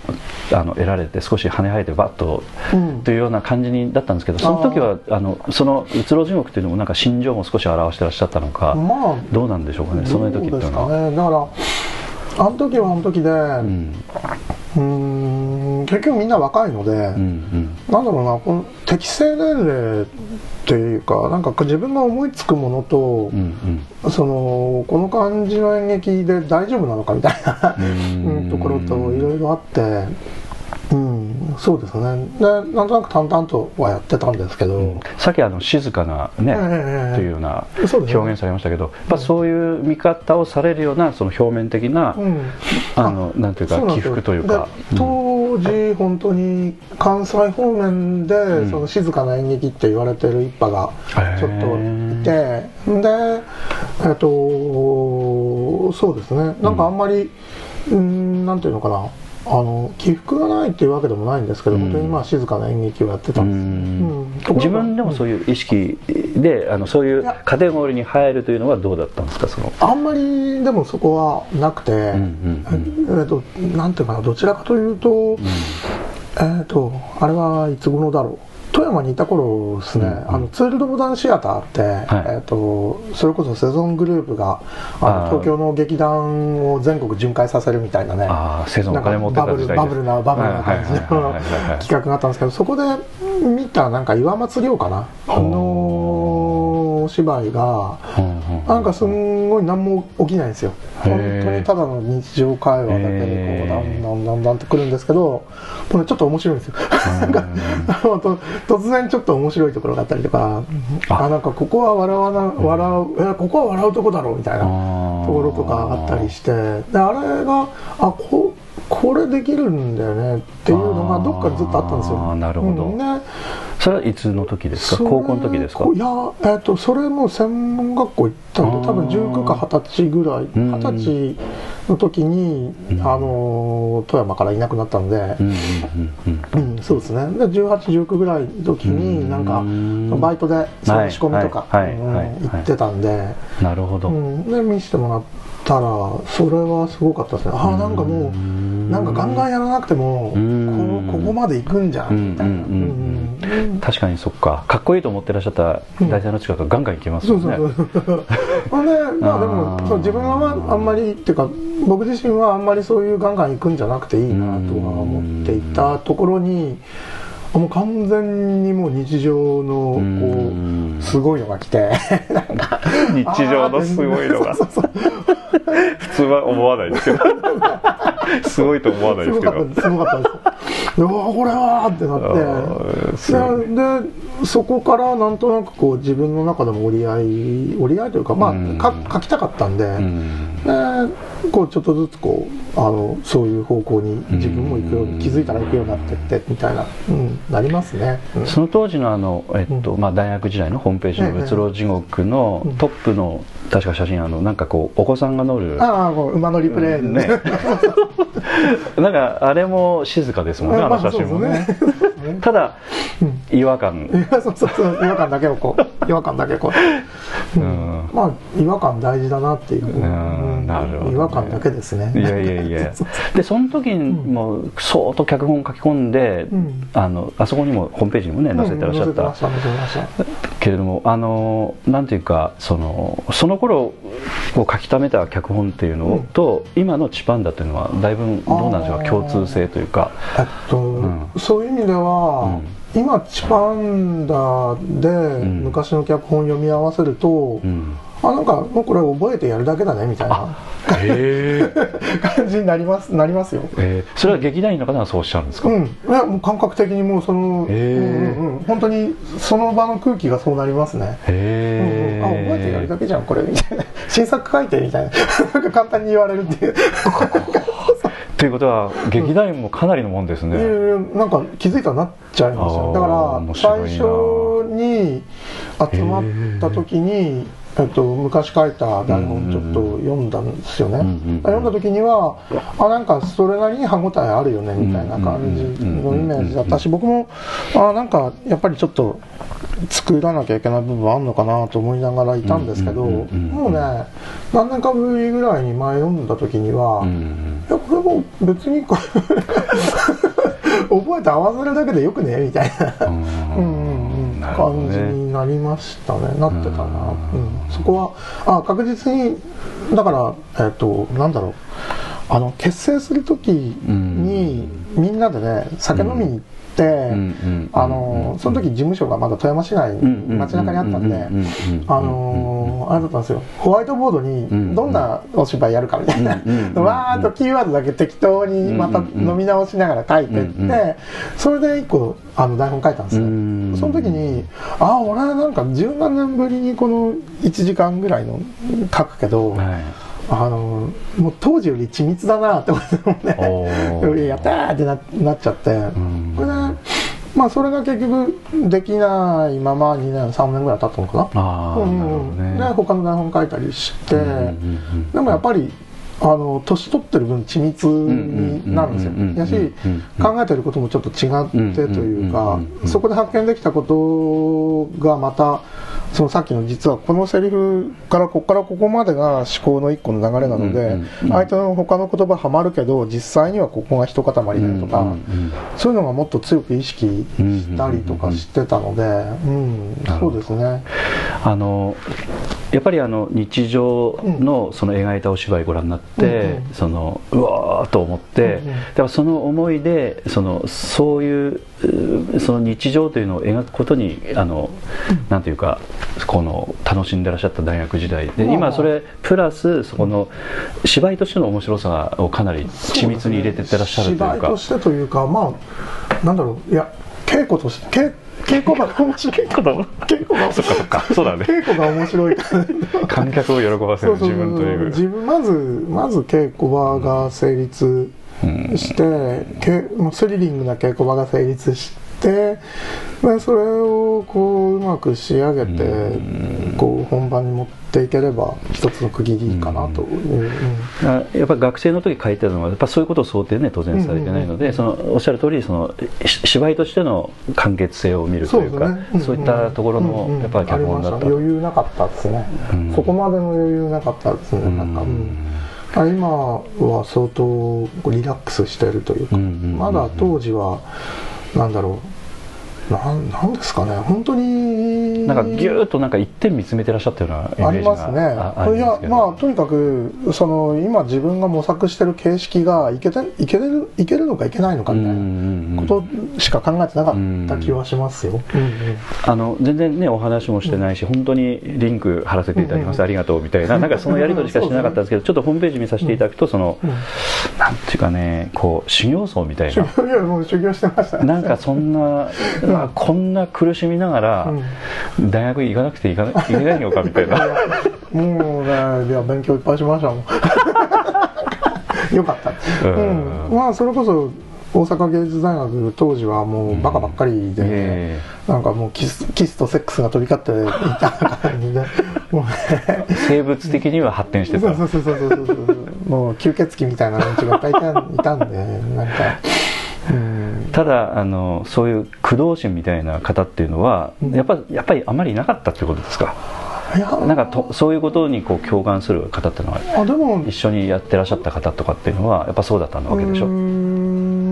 C: あの得られて少し跳ね生えてバッと、
D: うん。
C: というような感じにだったんですけどその時はあのそのうつろ地獄っていうのもなんか心情も少し表してらっしゃったのか、
D: まあ
C: どうなんでしょうかねその時っていうのは。
D: あの時はあの時で、う
C: うん
D: 結局みんな若いので、
C: うんうん。
D: なんだろうなこの適正年齢っていうかなんか自分が思いつくものと
C: うんう、ん。
D: そのこの感じの演劇で大丈夫なのかみたいな
C: うん。
D: うんところといろいろあって、うん、そうですね。でなんとなく淡々とはやってたんですけど、
C: さっきあの静かなね、
D: ええ
C: というような表現されましたけど、やっぱそういう見方をされるようなその表面的な、
D: うん。
C: あのなんていうか起伏というか、
D: で当時本当に関西方面で、
C: ん。
D: その静かな演劇って言われてる一派がちょっといてでえっとそうですね。なんかあんまりうんなんていうのかなあの起伏がないっていうわけでもないんですけど、
C: うん。
D: 本当にまあ静かな演劇をやってた。
C: うん。ん
D: です、うん。
C: 自分でもそういう意識であのそういうカテゴリーに入るというのはどうだったんですか？その、
D: あんまりでもそこはなくて、
C: うんうん
D: えっとなんていうかなどちらかというと、えっ、とあれはいつ頃だろう富山にいた頃ですね、
C: うん
D: あのツール・ド・モダンシアターって、
C: はい。
D: えっとそれこそセゾングループがあの東京の劇団を全国巡回させるみたいなねバブルバブルなバブルな感じの企画があったんですけどそこで見たなんか岩松亮かな？あのお芝居がなんかすんごい何も起きないんですよ。本当にただの日常会話だけでこうだんだんだんだんとくるんですけどもうねちょっと面白いんですよなんか突然ちょっと面白いところがあったりとか
C: あ
D: あなんかここは笑わな笑うえここは笑うとこだろうみたいなところとかあったりしてであれがあここれできるんだよねっていうのがどっかにずっとあったんですよ
C: なるほど
D: うんね
C: それはいつの時ですか？高校の時ですか？
D: いや、えっとそれも専門学校行ったんで多分19か20歳ぐらい
C: ん。
D: 二十歳の時に、あの富山からいなくなったんで、
C: うんうんうんうん。
D: うん、そうですね。で1819ぐらいの時になんかバイトでその仕込みとか、
C: はいはい
D: うん
C: はい
D: 行ってたんで、
C: なるほど、
D: うん、で見せてもらったらそれはすごかったですね。ああなんかもうなんかガンガンやらなくても
C: うん。
D: こここまで行くんじゃんみたいな、
C: うんうんうん
D: うん。
C: 確かにそっか。かっこいいと思ってらっしゃった大体の近くがガンガンいけます
D: そう
C: よね。
D: そうそう。ほんで、まあでもそう自分はまああんまりっていうか僕自身はあんまりそういうガンガン行くんじゃなくていいなとは思っていたところにもう完全にもう日常の
C: うん。
D: こうすごいのが来て。
C: 日常のすごいのが。普通は思わないですけど。すごいと思わないですけど。
D: すごかったです。うわこれはってなって。ででそこからなんとなくこう自分の中でも折り合い折り合いというかま
C: うん。
D: あか書きたかったんで、
C: うん。
D: でこうちょっとずつこうあのそういう方向に自分も行くように気づいたら行くようになってってみたいな、うん、なりますね、うん。
C: その当時のあの、えっとまあ、大学時代のホームページの「仏浪地獄」のトップの確か写真あのなんかこうお子さんが乗る
D: ああ馬乗りプレイ
C: ね。なんかあれも静かですもんねあの写真もね。ただ違和感。
D: そうそうそう違和感だけをこう違和感だけこう、うん。
C: うん。
D: まあ違和感大事だなっていう、
C: んなるほどね。
D: 違和感だけですね。
C: いやいやいや。でその時にもう相当脚本書き込んで、
D: ん。
C: あのあそこにもホームページにもね載せてらっしゃった。けれどもあのなんていうかそのその頃こう書き溜めた脚本っていうのと、今のチパンダっていうのはだいぶどうなんでしょうか共通性というか。
D: えっと、
C: ん。
D: そういう意味では、今チパンダで
C: ん
D: 昔の脚本読み合わせると、
C: うん
D: あなんかもうこれ覚えてやるだけだねみたいな。
C: へ
D: 感じになりますなりますよ。
C: えーそれは劇団員の方がそうおっしゃるんですか、
D: うん、いやもう感覚的にもうその、
C: へー
D: うんうんうん、本当にその場の空気がそうなりますね、うん
C: へえ、
D: うん、あ覚えてやるだけじゃんこれみたいな。新作書いてみたいな。なんか簡単に言われるっていう。
C: ということは劇団員もかなりのもんですね、
D: いやいやなんか気づいたらなっちゃいます
C: あー
D: よだから最初に集まった時に、えっと、昔書いた台本ちょっと読んだんですよね、
C: んうん
D: 読んだ時にはあなんかそれなりに歯応えあるよねみたいな感じのイメージ。だったし僕もあなんかやっぱりちょっと作らなきゃいけない部分あるのかなと思いながらいたんですけど、
C: うんうんうんうん
D: もうね何年かぶりぐらいに前読んだ時には、
C: うん
D: いやこれもう別にこれ 覚えて合わせるだけでよくねみたいな。
C: うん
D: 感じ
C: ね
D: になりましたね。なってたな、
C: うん。
D: うん、そこはあ確実にだからえっ、となんだろう。あの結成する時に、みんなでね酒飲みに行って、
C: ん
D: あのその時事務所がまだ富山市内に街中にあったんであのあれだったんですよ。ホワイトボード
C: ん
D: にどんなお芝居やるかみたいな、わーっとキーワードだけ適当にまた飲み直しながら書いてって、それで一個あの台本書いたんですよ、
C: うん
D: その時にああ俺はなんか十何年ぶりにこの1時間ぐらいの書くけど、
C: はい
D: あのもう当時より緻密だなって思って やったーってななっちゃって、
C: ん。
D: これでまあそれが結局できないまま2年3年ぐらい経ったのかな。で他の台本書いたりして、
C: うんうんうん
D: でもやっぱりあの年取ってる分緻密になるんですよ。やし
C: うん
D: 考えてることもちょっと違ってというかそこで発見できたことがまたそのさっきの実はこのセリフからここからここまでが思考の一個の流れなので相手の他の言葉はまるけど実際にはここが一塊だよとかそういうのがもっと強く意識したりとかしてたのでうんそうですね。
C: あのやっぱりあの日常のその描いたお芝居ご覧になって、
D: うんうん。
C: そのうわーと思って、
D: うんうん。
C: だからその思いでそのそういううその日常というのを描くことにあの、なんていうかこの楽しんでらっしゃった大学時代で
D: うん。
C: 今それプラスそこの芝居としての面白さをかなり緻密に入れてってらっしゃるというか。
D: 芝居としてというかまあなんだろういや稽古として稽稽古場が面白い稽古だ稽古が
C: そっかそっか。そうだね。
D: 稽古が面白い。
C: 観客を喜ばせる自分という。
D: 自分まずまず稽古場が成立して、けまあスリリングな稽古場が成立しででそれをこううまく仕上げてこう本番に持っていければ一つの区切りかなという、
C: うん、やっぱ学生の時書いてるのはやっぱそういうことを想定ね当然されてないので、そのおっしゃる通りその芝居としての完結性を見るというかそう,、いったところのやっぱり脚本だった、
D: 余裕なかったですね、そこまでの余裕なかったですね、なんか、今は相当リラックスしているというか、まだ当時はなんだろうなんなんですかね。本当に。
C: なんかぎゅーっとなんか一点見つめてらっしゃったようなイメージがありますね。
D: いやまあとにかくその今自分が模索してる形式がいけていけるいけるのかいけないのかみたいなことしか考えてなかった気はしますよ、
C: あの全然ねお話もしてないし、うん、本当にリンク貼らせていただきます、ありがとうみたいな。なんかそのやり取りしかしてなかったんですけどちょっとホームページ見させていただくとその、なんていうかねこう修行僧みたいな。
D: いやもう修行してました、
C: なんかそんなこんな苦しみながら、大学行かなくていかないけないのかみたいな。
D: もうねいや勉強いっぱいしましたもん。よかった、うん、まあそれこそ大阪芸術大学当時はもうバカばっかりで、ね、うん、なんかもうキスキスとセックスが飛び交っていた感じで。もう、
C: ね、生物的には発展してた。
D: そうそうそうそうそうもう吸血鬼みたいな連中がいっぱいいたんでなんか
C: ただあのそういう駆動心みたいな方っていうのは、やっぱやっぱりあまりいなかったってことですか？なんかとそういうことにこう共感する方っていうのはあでも。一緒にやってらっしゃった方とかっていうのはやっぱそうだったわけでしょ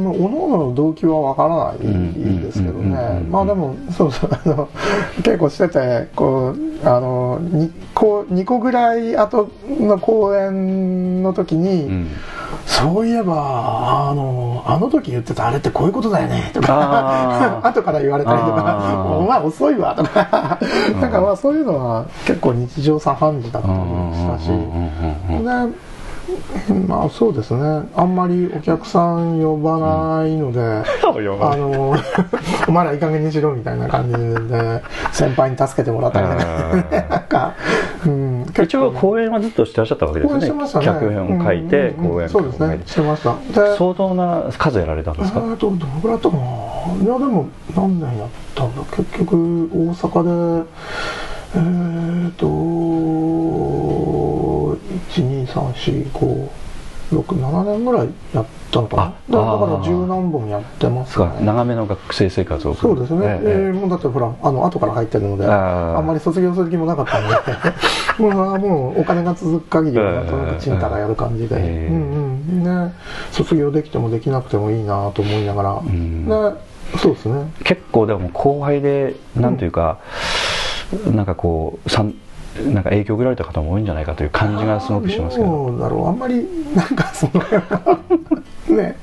D: おのおのの動機はわからないですけどね。まあでもそうそう。あの稽古しててこうあの 2, 個2個ぐらい後の公演の時に、うん。そういえばあのあの時言ってたあれってこういうことだよねとか。後から言われたりとか。お前遅いわとか。なんかまあそういうのは結構日常茶飯事だったりしたし。でまあそうですね。あんまりお客さん呼ばないので、うん、あの お前らいい加減にしろみたいな感じで先輩に助けてもらったり なんか、
C: うん、一応講演はずっとしてらっしゃったわけですね。してましたね。脚本を書いて講演
D: そうですね。してました。
C: 相当な数やられたんですか？
D: えっとどのぐらいだったかな。いやでも何年やったんだ？結局大阪でえー、っと1234567年ぐらいやったのかな。だから十何本やってます、ね、
C: 長めの学生生活を
D: そうですね、ええー、もうだってほらあの後から入ってるのであんまり卒業する気もなかったんで もうもうお金が続く限りはなんとなくちんたらやる感じで、えー、うんうん。ね卒業できてもできなくてもいいなと思いながら、うん、そうですね。
C: 結構でも後輩でなんというか、うん、なんかこうなんか影響を受けられた方も多いんじゃないかという感じがすごくしますけど。
D: どうだろう。あんまりなんかそのね、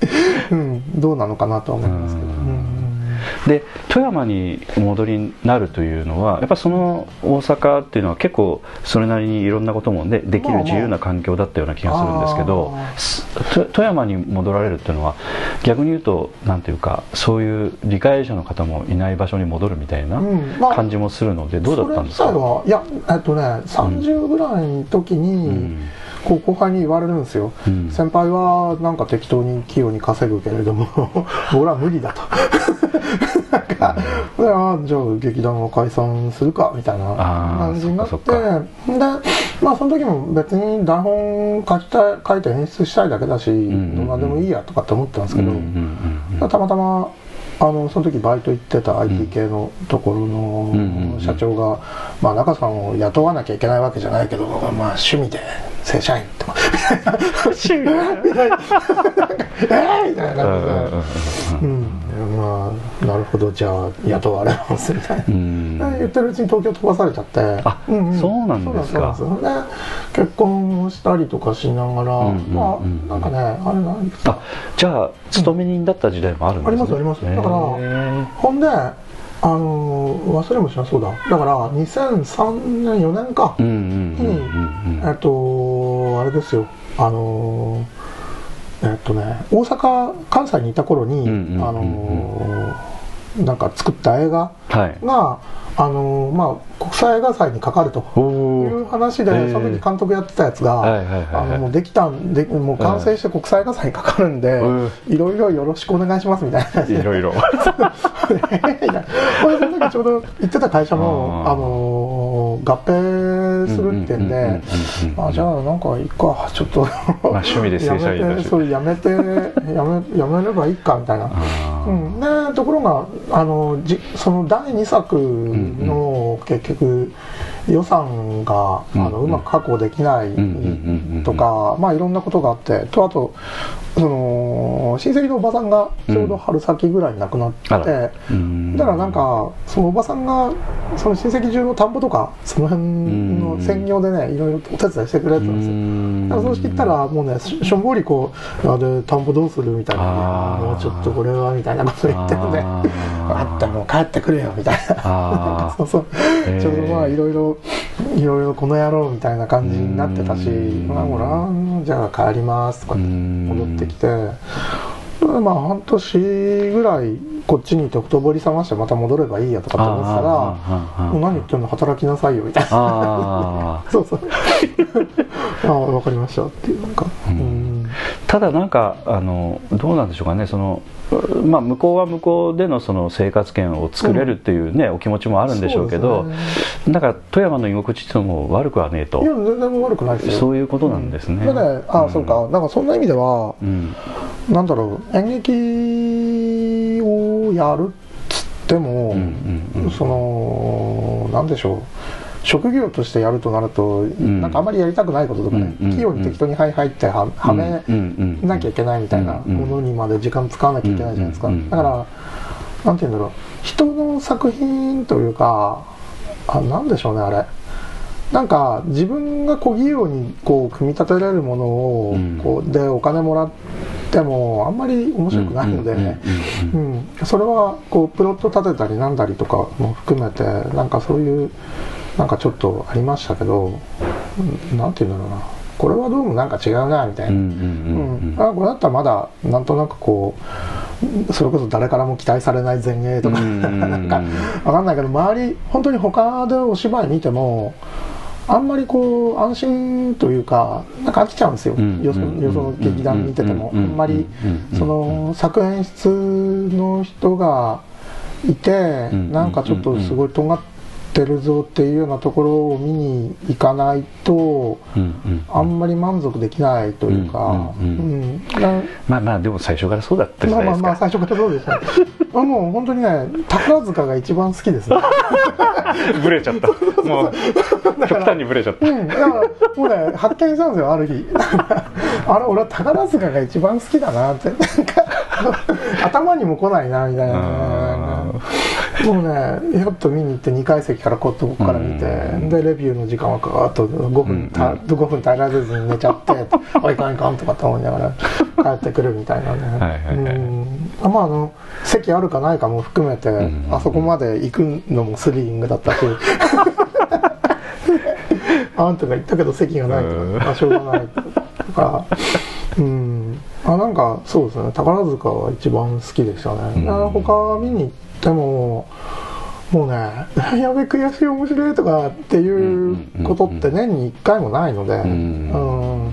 D: うん、どうなのかなとは思いますけど、うん
C: で富山にお戻りになるというのはやっぱその大阪っていうのは結構それなりにいろんなことも、ね、できる自由な環境だったような気がするんですけど、富山に戻られるっていうのは逆に言うとなんていうかそういう理解者の方もいない場所に戻るみたいな感じもするので、どうだったんですか、
D: いやえっとね30ぐらいの時に、うんこう後輩に言われるんですよ、うん、先輩はなんか適当に器用に稼ぐけれども 俺は無理だと。なんか、うん、じゃあ劇団を解散するかみたいな感じになってでまあその時も別に台本書きたい書いて演出したいだけだし、うんうんうん、どんなでもいいやとかって思ってたんですけど、うんうんうん、たまたまあのその時バイト行ってた IT 系のところの社長が、まあ、中さんを雇わなきゃいけないわけじゃないけど、まあ、趣味で正社員とか。趣味 みたいな。えーみたいな。感じで、うん、まあなるほどじゃあ雇われますみたいな、言ってるうちに東京飛ばされちゃって。
C: あ、うんうん、そうなんですか。そうなんです
D: ね結婚したりとかしながら、まあなんかねあれなんですか
C: じゃあ勤め人だった時代もあるんですね、
D: ありますあります。だからほんであの忘れもしなそうだ。だから2003年4年か。にえっとあれですよ。あのえっとね大阪関西にいた頃にあのなんか作った映画
C: はい。
D: が、あのまあ、国際映画祭にかかるという話で、
C: えー。
D: その時監督やってたやつが、あのもうできたんでもう完成して国際映画祭にかかるんで、
C: うん。
D: いろいろよろしくお願いしますみたいな。
C: いろいろ。
D: 俺その時ちょうど行ってた会社も
C: あ
D: の合併するってん
C: うんうんうん
D: で
C: うんうん
D: あじゃあなんかいいかちょっと
C: 趣味で正社員だし
D: やめてそれやめてやめ やめればいいかみたいな。うん、でところがあのじその第2作の結局予算が、
C: うん
D: あのうまく確保できないとか、まあいろんなことがあってとあとその親戚のおばさんがちょうど春先ぐらいに亡くなって、だからなんかそのおばさんがその親戚中の田んぼとかその辺の専業でねいろいろお手伝いしてくれてたんですよ。だからそうしてったらもうねししょんぼりこう「あで田んぼどうする?」みたいな
C: あー「
D: もうちょっとこれは」みたいなこと言ってるんで「
C: あ
D: ったもう帰ってくれよ」みたいな。そうそう。ちょうどまあいろいろいろいろこの野郎みたいな感じになってたし
C: うん「
D: まあほらじゃあ帰ります」とかって戻ってきてまあ半年ぐらいこっちにいてほとぼり冷ましてまた戻ればいいやとかって思ってたらもう何言ってんの働きなさいよみたいな。そうそう。ああ分かりましたっていうなんか。うん。
C: ただなんかあのどうなんでしょうかねその、まあ、向こうは向こうでのその生活圏を作れるっていうね、お気持ちもあるんでしょうけど
D: そうで
C: だから富山の居心地っていうのも悪くはねえと。
D: いや全然悪くないですよ。
C: そういうことなんですね、
D: だねああ、そうか。なんかそんな意味では
C: うん。
D: なんだろう演劇をやるっつっても、
C: うんうんうん。
D: そのなんでしょう職業としてやるとなると、
C: ん。
D: なんかあまりやりたくないこととかね、
C: うんうんうん。
D: 器用に適当に入入ってははめ
C: うんうん
D: なきゃいけないみたいな
C: うん。うん
D: ものにまで時間使わなきゃいけないじゃないですか、
C: うんうん
D: だからなんて言うんだろう。人の作品というかあなんでしょうねあれ。なんか自分が小器用にこう組み立てられるものを
C: うん。
D: こうでお金もらってもあんまり面白くないので、
C: うんうんうん。
D: うん、それはこうプロット立てたりなんだりとかも含めてなんかそういうなんかちょっとありましたけどうんなんて言うんだろうな。これはどうもなんか違うなみたいな、あこれだったらまだなんとなくこうそれこそ誰からも期待されない前衛とか、
C: うん
D: なんかわかんないけど周り本当に他でお芝居見てもあんまりこう安心というかなんか飽きちゃうんですよ、
C: うん
D: よそよその劇団見てても、
C: うん
D: あんまり
C: うん
D: その作演出の人がいて、
C: うん
D: なんかちょっとすごい尖ってるぞっていうようなところを見に行かないと
C: うんうん。
D: あんまり満足できないというか、
C: うんうんうん。
D: うん。な
C: まあまあでも最初からそうだったじゃ
D: まあ
C: ないですか。
D: まあまあ最初からそうですねあもう本当にね宝塚が一番好きです。ね
C: ブレちゃった。もう極端にブレちゃった。
D: うん。だからもうね発見したんですよある日。あれ俺は宝塚が一番好きだなって。頭にも来ないなみたいなもうねやっと見に行って2階席からこうこから見て
C: うん。
D: でレビューの時間はガーッと5分た、
C: うん。
D: 5分耐えられずに寝ちゃって「おいかんいかん」とかって思いながら帰ってくるみたいなね。
C: はいはいはい
D: うん。あまああの席あるかないかも含めて、
C: ん。
D: あそこまで行くのもスリリングだったし。あんたが言ったけど席がないと
C: うん。
D: か、あしょうがないとか、うん、あなんかそうですね、宝塚は一番好きでしたね。
C: うん。
D: あ他見に行っても、もうね、やべ、悔しい、面白いとかっていうことって年に1回もないので、
C: ん。
D: うん。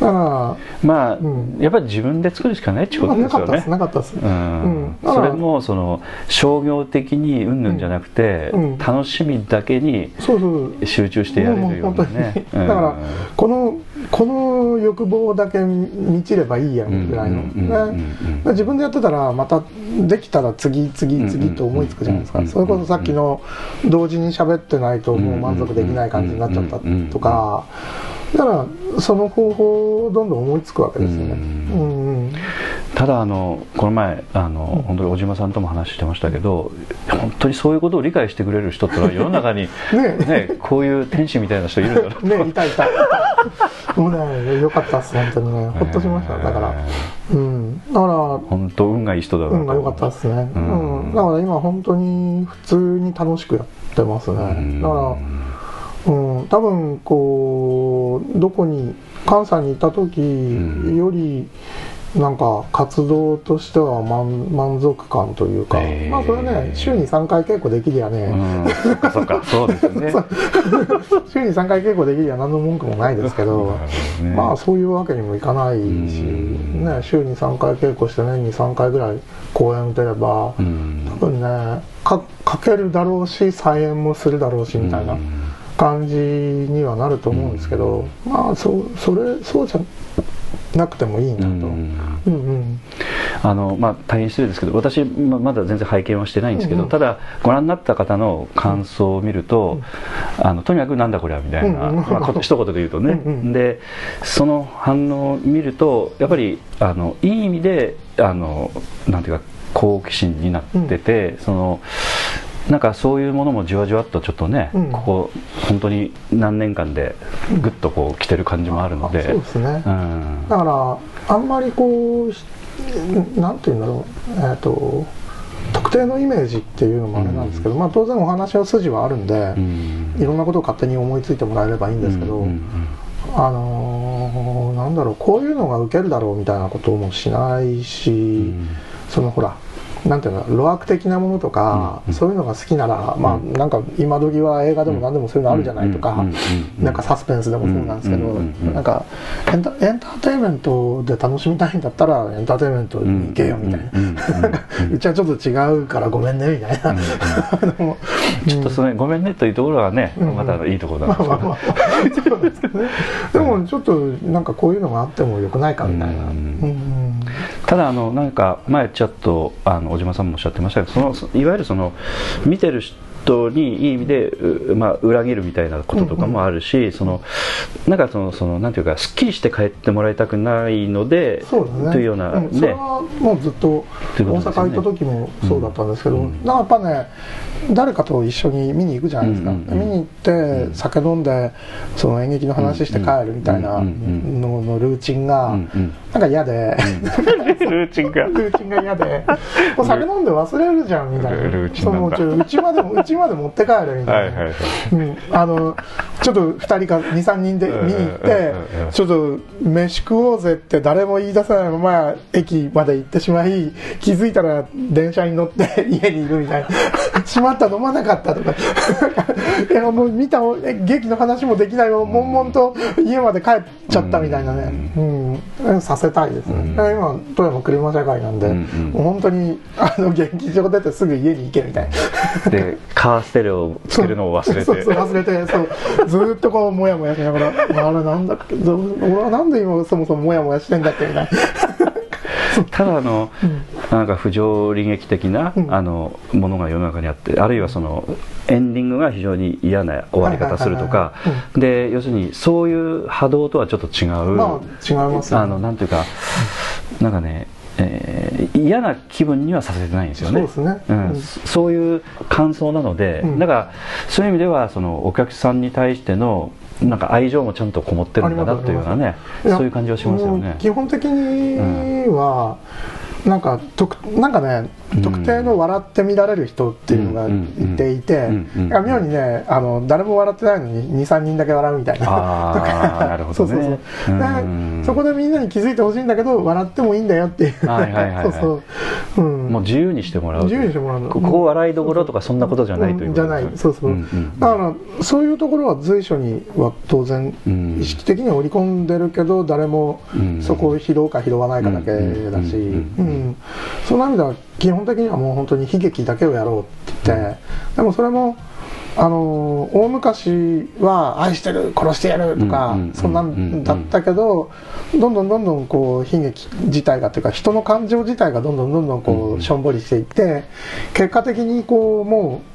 D: だか
C: まあ、
D: うん。
C: やっぱり自分で作るしかないってこ
D: ら、
C: とですよね。
D: なかったです、なかったです。
C: うん。それもその商業的にうんぬんじゃなくて、
D: うん。
C: 楽しみだけに集中してやれるようなね。
D: だからこのこの欲望だけ満ちればいいやぐらいの、ね。で自分でやってたらまたできたら次次次と思いつくじゃないですか、それこそさっきの同時に喋ってないともう満足できない感じになっちゃったとか。だからその方法をどんどん思いつくわけですよね。
C: う
D: うんうん。
C: ただあのこの前あの、本当に小島さんとも話してましたけど本当にそういうことを理解してくれる人ってのは世の中に
D: ね。
C: ねこういう天使みたいな人いるんだな
D: ねいたいたねよかったっす本当にね。ほっとしました。だからうん。だから
C: 本当運がいい人だなと。
D: 運が良かったですね、
C: う
D: うん。んだから今本当に普通に楽しくやってますね、
C: うん。
D: だから、うん、多分こうどこに関西にいた時よりなんか活動としては満満足感というか、
C: へー。
D: まあそれはね週に3回稽古できりゃね、
C: うんそっかそっか そうですね。
D: 週に3回稽古できりゃ何の文句もないですけど
C: ね。
D: まあそういうわけにもいかないし、
C: うん。
D: ね、週に3回稽古して年に3回ぐらい公演打てれば、
C: うん。
D: 多分ねかかけるだろうし再演もするだろうしみたいな感じにはなると思うんですけど、まあそうそれそうじゃなくてもいいなと。
C: うん。
D: うんうん。
C: あのまあ、大変失礼ですけど私ままだ全然拝見はしてないんですけど、
D: うんうん。
C: ただご覧になった方の感想を見ると、あのとにかくなんだこれはみたいな、
D: うんうん。
C: まあ、こ 一言で言うとね、
D: うんうん
C: でその反応を見るとやっぱりあのいい意味であのなんていうか好奇心になってて、そのなんかそういうものもじわじわっとちょっとね、
D: うん。
C: ここ本当に何年間でぐっとこう来てる感じもあるので、
D: そうですね、
C: うん。
D: だからあんまりこうしなんていうんだろう。えっ、と特定のイメージっていうのもあれなんですけど、まあ当然お話の筋はあるんで、
C: うん。
D: いろんなことを勝手に思いついてもらえればいいんですけど、
C: うんうん。
D: あのーなんだろうこういうのが受けるだろうみたいなこともしないし、
C: うん。
D: そのほらなんていうの路悪的なものとか、
C: うん
D: そういうのが好きなら、まあなんか今時は映画でも何でもそういうのあるじゃないとか、なんかサスペンスでもそうなんですけど、なんかエンタエンターテインメントで楽しみたいんだったらエンターテインメントに行けよみたいな、
C: う
D: ちはちょっと違うからごめんねみたいな、
C: ちょっとそれごめんねというところはね、
D: うん
C: またいいところな。んですけど、
D: ですけどね。でもちょっとなんかこういうのがあってもよくないかみたいな、
C: ただあのなんか前ちょっとあの小島さんもおっしゃってましたけどそのそいわゆるその見てる人にいい意味で、うまあ、裏切るみたいなこととかもあるし、そのなんかそのそのなんていうかすっきりして帰ってもらいたくないので
D: そうですね。
C: というような、
D: ん。それ
C: ね
D: はもうずっと大阪行った時もそうだったんですけど、
C: うん。
D: なんかやっぱね誰かと一緒に見に行くじゃないですか、
C: うんうんうん。
D: 見に行って酒飲んでその演劇の話して帰るみたいな
C: うんうん
D: ののルーチンが
C: うんうん。
D: なんか嫌で、
C: ルーチンが
D: ルーチンが嫌で。もう酒飲んで忘れるじゃんみたいな。
C: ルーチンなんだ。
D: そうもうちょうちまでもうちまで持って帰るみたいな、あのちょっと2人か23人で見に行ってちょっと飯食おうぜって誰も言い出さないまま駅まで行ってしまい気づいたら電車に乗って 家にいるみたいな。しまった飲まなかったとか。いやもう見たえ劇の話もできないまま悶々と家まで帰っちゃったみたいなね、うん、させたいですね、
C: うん。
D: 今富山車社会なんで、
C: うんうん。
D: 本当にあの劇場出てすぐ家に行けみたいな。
C: でカーステレオをつけるのを忘れて。
D: そう忘れてそうずーっとこうモヤモヤしながら あれなんだっけど俺はなんで今そもそもモヤモヤしてんだっけみたいな。
C: ただあの、なんか不条理劇的な、
D: うん。
C: あのものが世の中にあってあるいはそのエンディングが非常に嫌な終わり方するとかで要するにそういう波動とはちょっと違う、
D: まあ違いますよね。
C: あのなんていうかなんかね、えー嫌な気分にはさせてないんですよね。
D: そう
C: ん。
D: うん。
C: そういう感想なので、
D: うん。
C: だからそういう意味ではそのお客さんに対してのなんか愛情もちゃんとこもってるんだなというようなね
D: や
C: そういう感じはしますよね。
D: 基本的には、なんか特なんかね
C: うん
D: 特定の笑って見られる人っていうのがいていて、妙にねあの誰も笑ってないのに23人だけ笑うみたいな。
C: あー なるほどね
D: そう。そうそう
C: うん。
D: でそこでみんなに気づいてほしいんだけど笑ってもいいんだよっていう、
C: もう自由にしてもらう
D: 自由にしてもらうの。
C: ここ笑いどころとかそんなことじゃないという
D: うん。じゃない。そうそう、
C: んん
D: だからそういうところは随所には当然
C: うん
D: 意識的には織り込んでるけど誰も
C: うん。
D: そこを拾うか拾わないかだけだし、
C: う
D: うんその意味では基本的にはもう本当に悲劇だけをやろうって言って、でもそれもあの大昔は愛してる殺してやるとか、そんなんだったけど、どんどんどんどんこう悲劇自体がっていうか人の感情自体がどんどんどんどんこ
C: うん
D: うしょんぼりしていって結果的にこうもう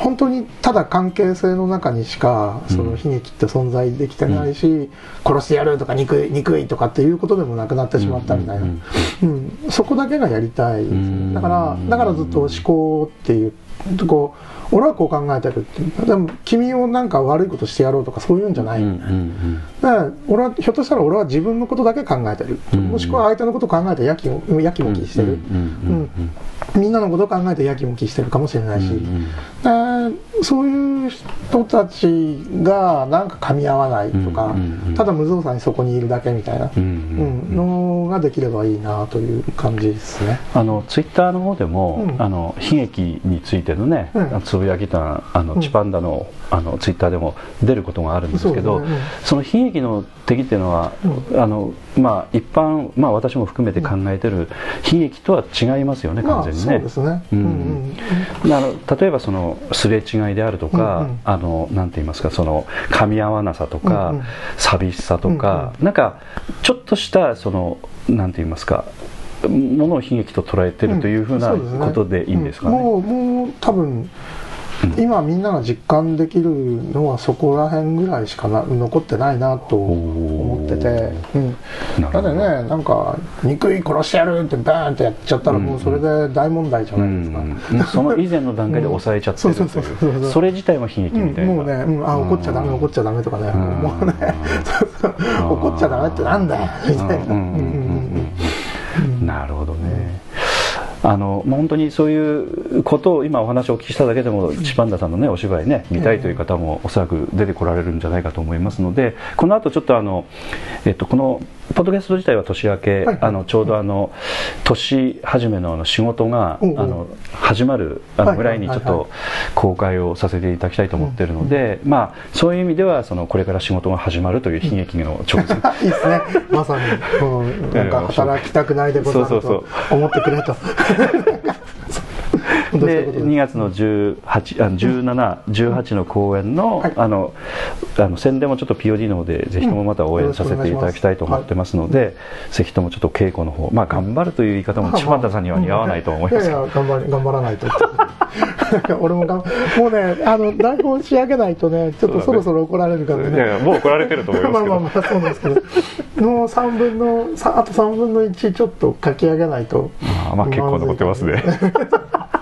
D: 本当にただ関係性の中にしかその悲劇って存在できてないし、殺してやるとか憎い憎いとかっていうことでもなくなってしまったみたいな、
C: うん。
D: うん。そこだけがやりたい。ですね、
C: うん。
D: だからだからずっと思考って言っこう俺はこう考えてるっていう。でも君をなんか悪いことしてやろうとかそういうんじゃない、
C: うんうん
D: だから俺はひょっとしたら俺は自分のことだけ考えてる、
C: うん。
D: もしくは相手のことを考えてやきもやきもきしてる、
C: うん。うん
D: みんなのことを考えてやきもきしてるかもしれないし、
C: うん
D: でそういう人たちがなんか噛み合わないとか、
C: うんうんうん。
D: ただ無造作にそこにいるだけみたいな、
C: うんう
D: うん。ん。のができればいいなという感じですね。
C: あのツイッターの方でも、
D: うん。
C: あの悲劇についてのね、
D: うん。
C: つぶやきたあの、
D: うん。
C: チパンダのあのツイッターでも出ることがあるんですけど
D: ね。
C: その悲劇の敵っていうのは、あのまあ、一般、まあ、私も含めて考えてる悲劇とは違いますよね、
D: まあ
C: 完全にね。
D: そうですね。
C: う
D: うんん
C: あの例えばそのすれ違いであるとか、
D: うんうん。
C: あのなんて言いますかその噛み合わなさとか、
D: うんうん。
C: 寂しさとか、なんかちょっとしたそのなんて言いますかものを悲劇と捉えてるというふうなことでいいんですかね。
D: うん。もうもう多分今みんなが実感できるのはそこら辺ぐらいしかな残ってないなと思ってて、だってねなんか「憎い殺してやる!」ってバーンってやっちゃったらもうそれで大問題じゃ
C: う
D: ないですか。
C: その以前の段階で抑えちゃってる
D: そ
C: れ自体も悲劇
D: うん
C: みたいな、
D: もうね、うん、あ怒っちゃダメ怒っちゃダメとかね、
C: ん。
D: もうね怒っちゃダメってなんだよみたいな。
C: うんうんうんうんなるほど。ね。あの本当にそういうことを今お話をお聞きしただけでもチパンダさんのねお芝居ね見たいという方もおそらく出てこられるんじゃないかと思いますのでこの後ちょっとあのえっとこのポッドキャスト自体は年明け、
D: はい
C: あのちょうどあの年始めのあの仕事が、
D: うんう。ん
C: あの始まるあのぐらいにちょっと公開をさせていただきたいと思っているので、まあそういう意味ではそのこれから仕事が始まるという悲劇の直前
D: いいですね。まさに、うん、なんか働きたくないでござると思ってくれと。
C: で
D: うこと
C: 2月の18あ17、18の公演の,、
D: はい
C: あのあの宣伝もちょっと POD の方でぜひともまた応援させていただきたいと思ってますので、ぜひともちょっと稽古の方、まあ、頑張るという言い方も千葉田さんには似合わないと思いますけど、
D: や いや、頑張り、頑張らないと。俺もがん、もうね、あの、台本仕上げないとね、ちょっとそろそろ怒られるから
C: いやい
D: ね。
C: やもう怒られてると思いますけど
D: まあまあまあ、そうなんですけど。もう3分の、さあと3分の1ちょっと書き上げないと。
C: まあまあ結構残ってますね。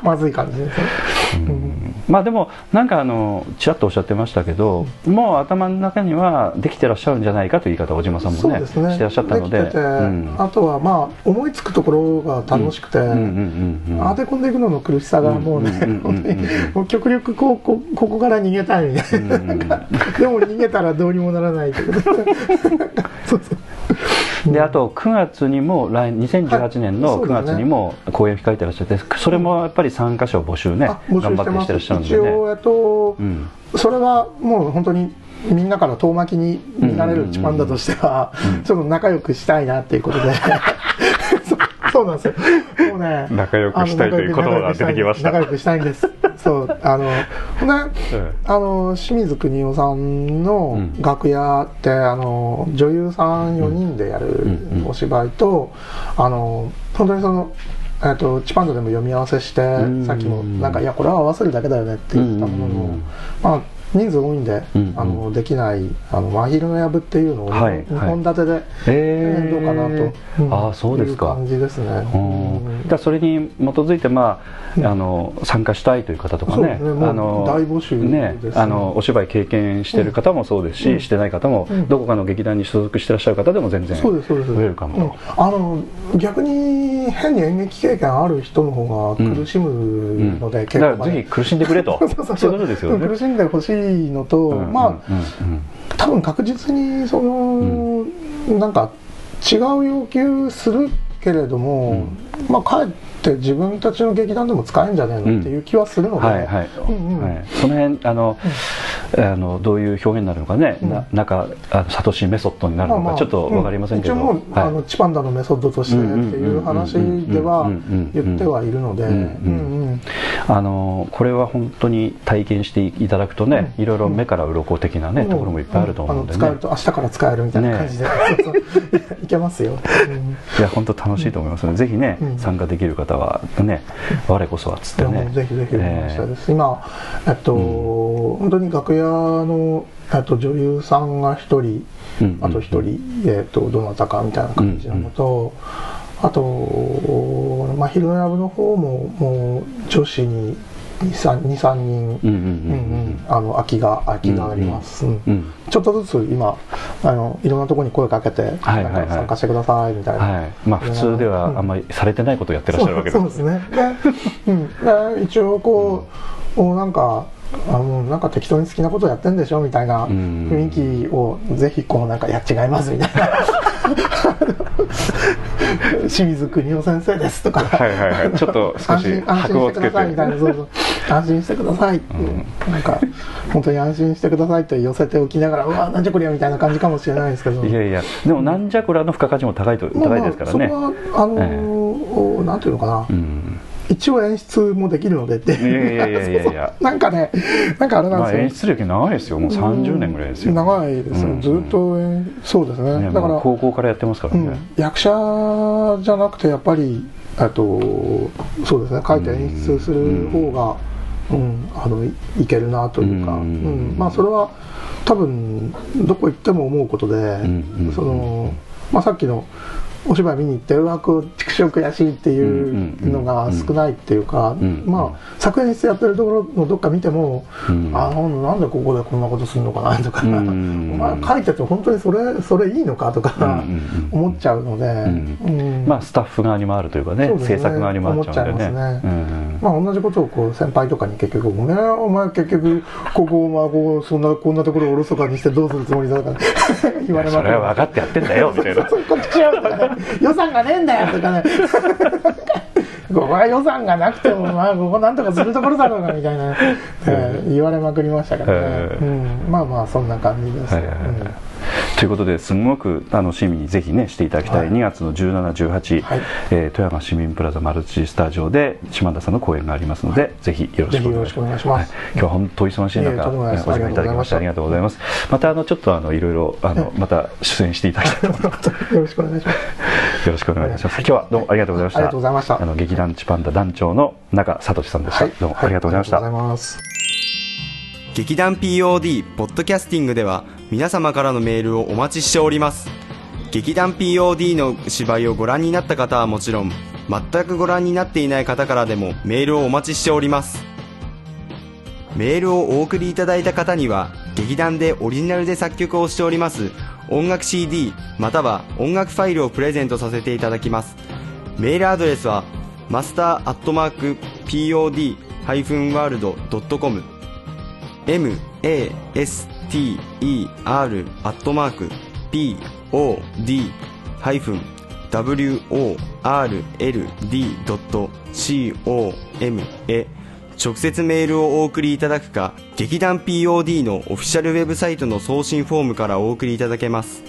D: まずい感じですね。
C: まあでもなんかあのちらっとおっしゃってましたけど、もう頭の中にはできてらっしゃるんじゃないかという言い方を小島さんもね
D: ね。
C: してらっしゃったので。
D: あとはまあ、思いつくところが楽しくて、
C: うん。うんうんうん
D: 当て込んでいくのの苦しさがもうね、極力こうこここから逃げたいみたいな、でも逃げたらどうにもならない そうそう
C: であと9月にも来2018年の9
D: はいそうだね。
C: 月にも公演控えてらっしゃってそれもやっぱり参加者を募集ね頑張ってしてらっしゃるんでね。
D: 一応、えっと
C: うん。
D: それはもう本当にみんなから遠巻きに見られるチパンダとしては、ちょっと仲良くしたいなっていうことで そうなんですよ。もうね
C: 仲良くしたいという言葉が出てきました。
D: 仲良くしたいんです。そうあのねあの清水邦夫さんの
C: うん
D: 楽屋って、あの女優さん4人でやるお芝居と、あの本当にその、えっとチパンダでも読み合わせして、
C: ん。
D: さっきもなんか「いやこれは合わせるだけだよね」って言ったものの、
C: うん。
D: まあ人数多いんで、
C: うん
D: あのできないあの真昼のやぶっていうのを
C: はい
D: 2本立てで、
C: え
D: どうかなと、うん
C: ああそうですか。
D: いう感じですね。
C: うん。
D: うん。
C: だそれに基づいて、まあ、あの参加したいという方とかね
D: ね。もう
C: あの
D: 大募集
C: ね
D: ですね。
C: あのお芝居経験してる方もそうですし、
D: うん。
C: してない方も、
D: うん。
C: どこかの劇団に所属してらっしゃる方でも全然
D: そうですそうです。
C: ウェルカムと、
D: うん。あの逆に変に演劇経験ある人の方が苦しむので、
C: だ
D: 結構
C: からぜひ苦しんでくれと。
D: そうそうそう。
C: いうことですよね。
D: 苦しんでほしいのと、
C: うん
D: まあ、
C: うん。うん
D: 多分確実にその、なんか違う要求するけれども、まあかえって自分たちの劇団でも使えるんじゃねえのっていう気はするので、
C: はいその辺あの、あのどういう表現になるのかね、
D: うん。
C: ななんかあのサトシメソッドになるのかちょっとわかりませんけど、
D: う一応もう、
C: はい。
D: あのチパンダのメソッドとしてっていう話では言ってはいるので、
C: あのこれは本当に体験していただくとね、いろいろ目から鱗的なね、ところもいっぱいあると思うんでね、
D: あの使えると明日から使えるみたいな感じで、いけますよ、うん。
C: いや本当楽しいと思いますので、ぜひね、
D: うん。
C: 参加できる方はね我こそはっつってね。
D: ぜひぜひお願いしたいです、今、えっと本当に楽屋の、えっと、女優さんが一人
C: うん
D: あと一人、えっとどなたかみたいな感じなのと、あと、まあ、昼のやぶの方ももう女子に23人、あの空きが空きがあります、うんうん。ちょっとずつ今あのいろんなところに声かけて、はいはいはい、参加してくださいみたいな、はい、
C: まあ普通ではあんまりされてないことをやってらっしゃるわけです、
D: そうですね。で、うん、一応こう、うん、なんかあのなんか適当に好きなことやってんでしょみたいな雰囲気をぜひこうなんかやっ違いますみたいな 清水邦夫先生ですとか。
C: はいはいはい。ちょっと少し箔をつけて。
D: みたいなそうそう。安心してくださいって、う。ん、なんか本当に安心してくださいと寄せておきながらうわなんじゃこりゃみたいな感じかもしれないですけど。
C: いやいや。でもなんじゃこりゃの付加価値も高いと、高いですからね、
D: まあ、そこはあのーええ、なんていうのかな、うん一応演出もできるのでって。いやいやいやいやいや。なんかねなんかあれなんですよ、まあ、
C: 演出歴長いですよ。もう30年ぐらいですよ、
D: 長いですよ、うん、ずっとそうですね、ね、
C: だから高校からやってますからね、うん、
D: 役者じゃなくてやっぱりあとそうですね。書いて演出する方が、うん、うん、あのいけるなというか、うん。まあそれは多分どこ行っても思うことで、そのまあ、さっきのお芝居見に行ってうわこう畜生悔しいっていうのが少ないっていうか、まあ作演室やってるところのどっか見ても、うん、あなんでここでこんなことするのかなとか、お前書いてて本当にそれそれいいのかとか思っちゃうので、
C: まあスタッフ側にもあるというかね、ね、制作側にもあっちゃうんでね。ね、
D: まあ同じことをこう先輩とかに結局「ねお前結局ここお前こうそんなこんなところをおろそかにしてどうするつもりだ」とか
C: 言われます。それは分かってやってんだよみたいな。
D: 予算がねえんだよとかね。ここは予算がなくてもまあここなんとかするところだろうなみたいな、えー、言われまくりましたからね、うん、まあまあそんな感じです、はいはいはい。うん
C: ということですごく楽しみにぜひねしていただきたい、はい、2月の17、18、はい、えー、富山市民プラザマルチスタジオで島田さんの公演がありますので、はい、ぜひよろしくお願いします。はい、今日は本当忙しい中、お時間いただきましてありがとうございます。またあのちょっとあのいろいろあのまた出演していただきたいと思います。
D: よろしくお願いします。
C: よろしくお願いします。今日はどうもありがとうございました。ありがとうございました。あの劇団チパンダ団長の中聡さんでした。どうもありがとうございました。ありがとうございます。
B: 劇団 POD ポッドキャスティングでは皆様からのメールをお待ちしております。劇団 POD の芝居をご覧になった方はもちろん全くご覧になっていない方からでもメールをお待ちしております。メールをお送りいただいた方には劇団でオリジナルで作曲をしております音楽 CD または音楽ファイルをプレゼントさせていただきます。メールアドレスはマスターアットマーク POD-world.com MAST トマーク pod ハイフン world.com へ直接メールをお送りいただくか劇団 POD のオフィシャルウェブサイトの送信フォームからお送りいただけます。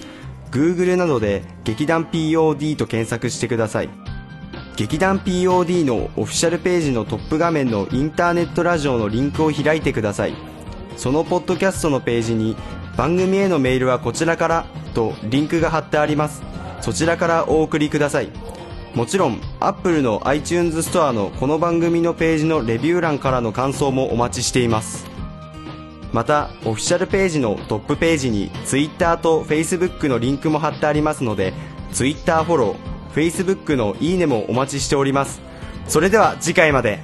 B: Google などで劇団 POD と検索してください。劇団 POD のオフィシャルページのトップ画面のインターネットラジオのリンクを開いてください。そのポッドキャストのページに番組へのメールはこちらからとリンクが貼ってあります。そちらからお送りください。もちろん Apple の iTunes ストアのこの番組のページのレビュー欄からの感想もお待ちしています。またオフィシャルページのトップページに Twitter と Facebook のリンクも貼ってありますので Twitter フォロー Facebook のいいねもお待ちしております。それでは次回まで。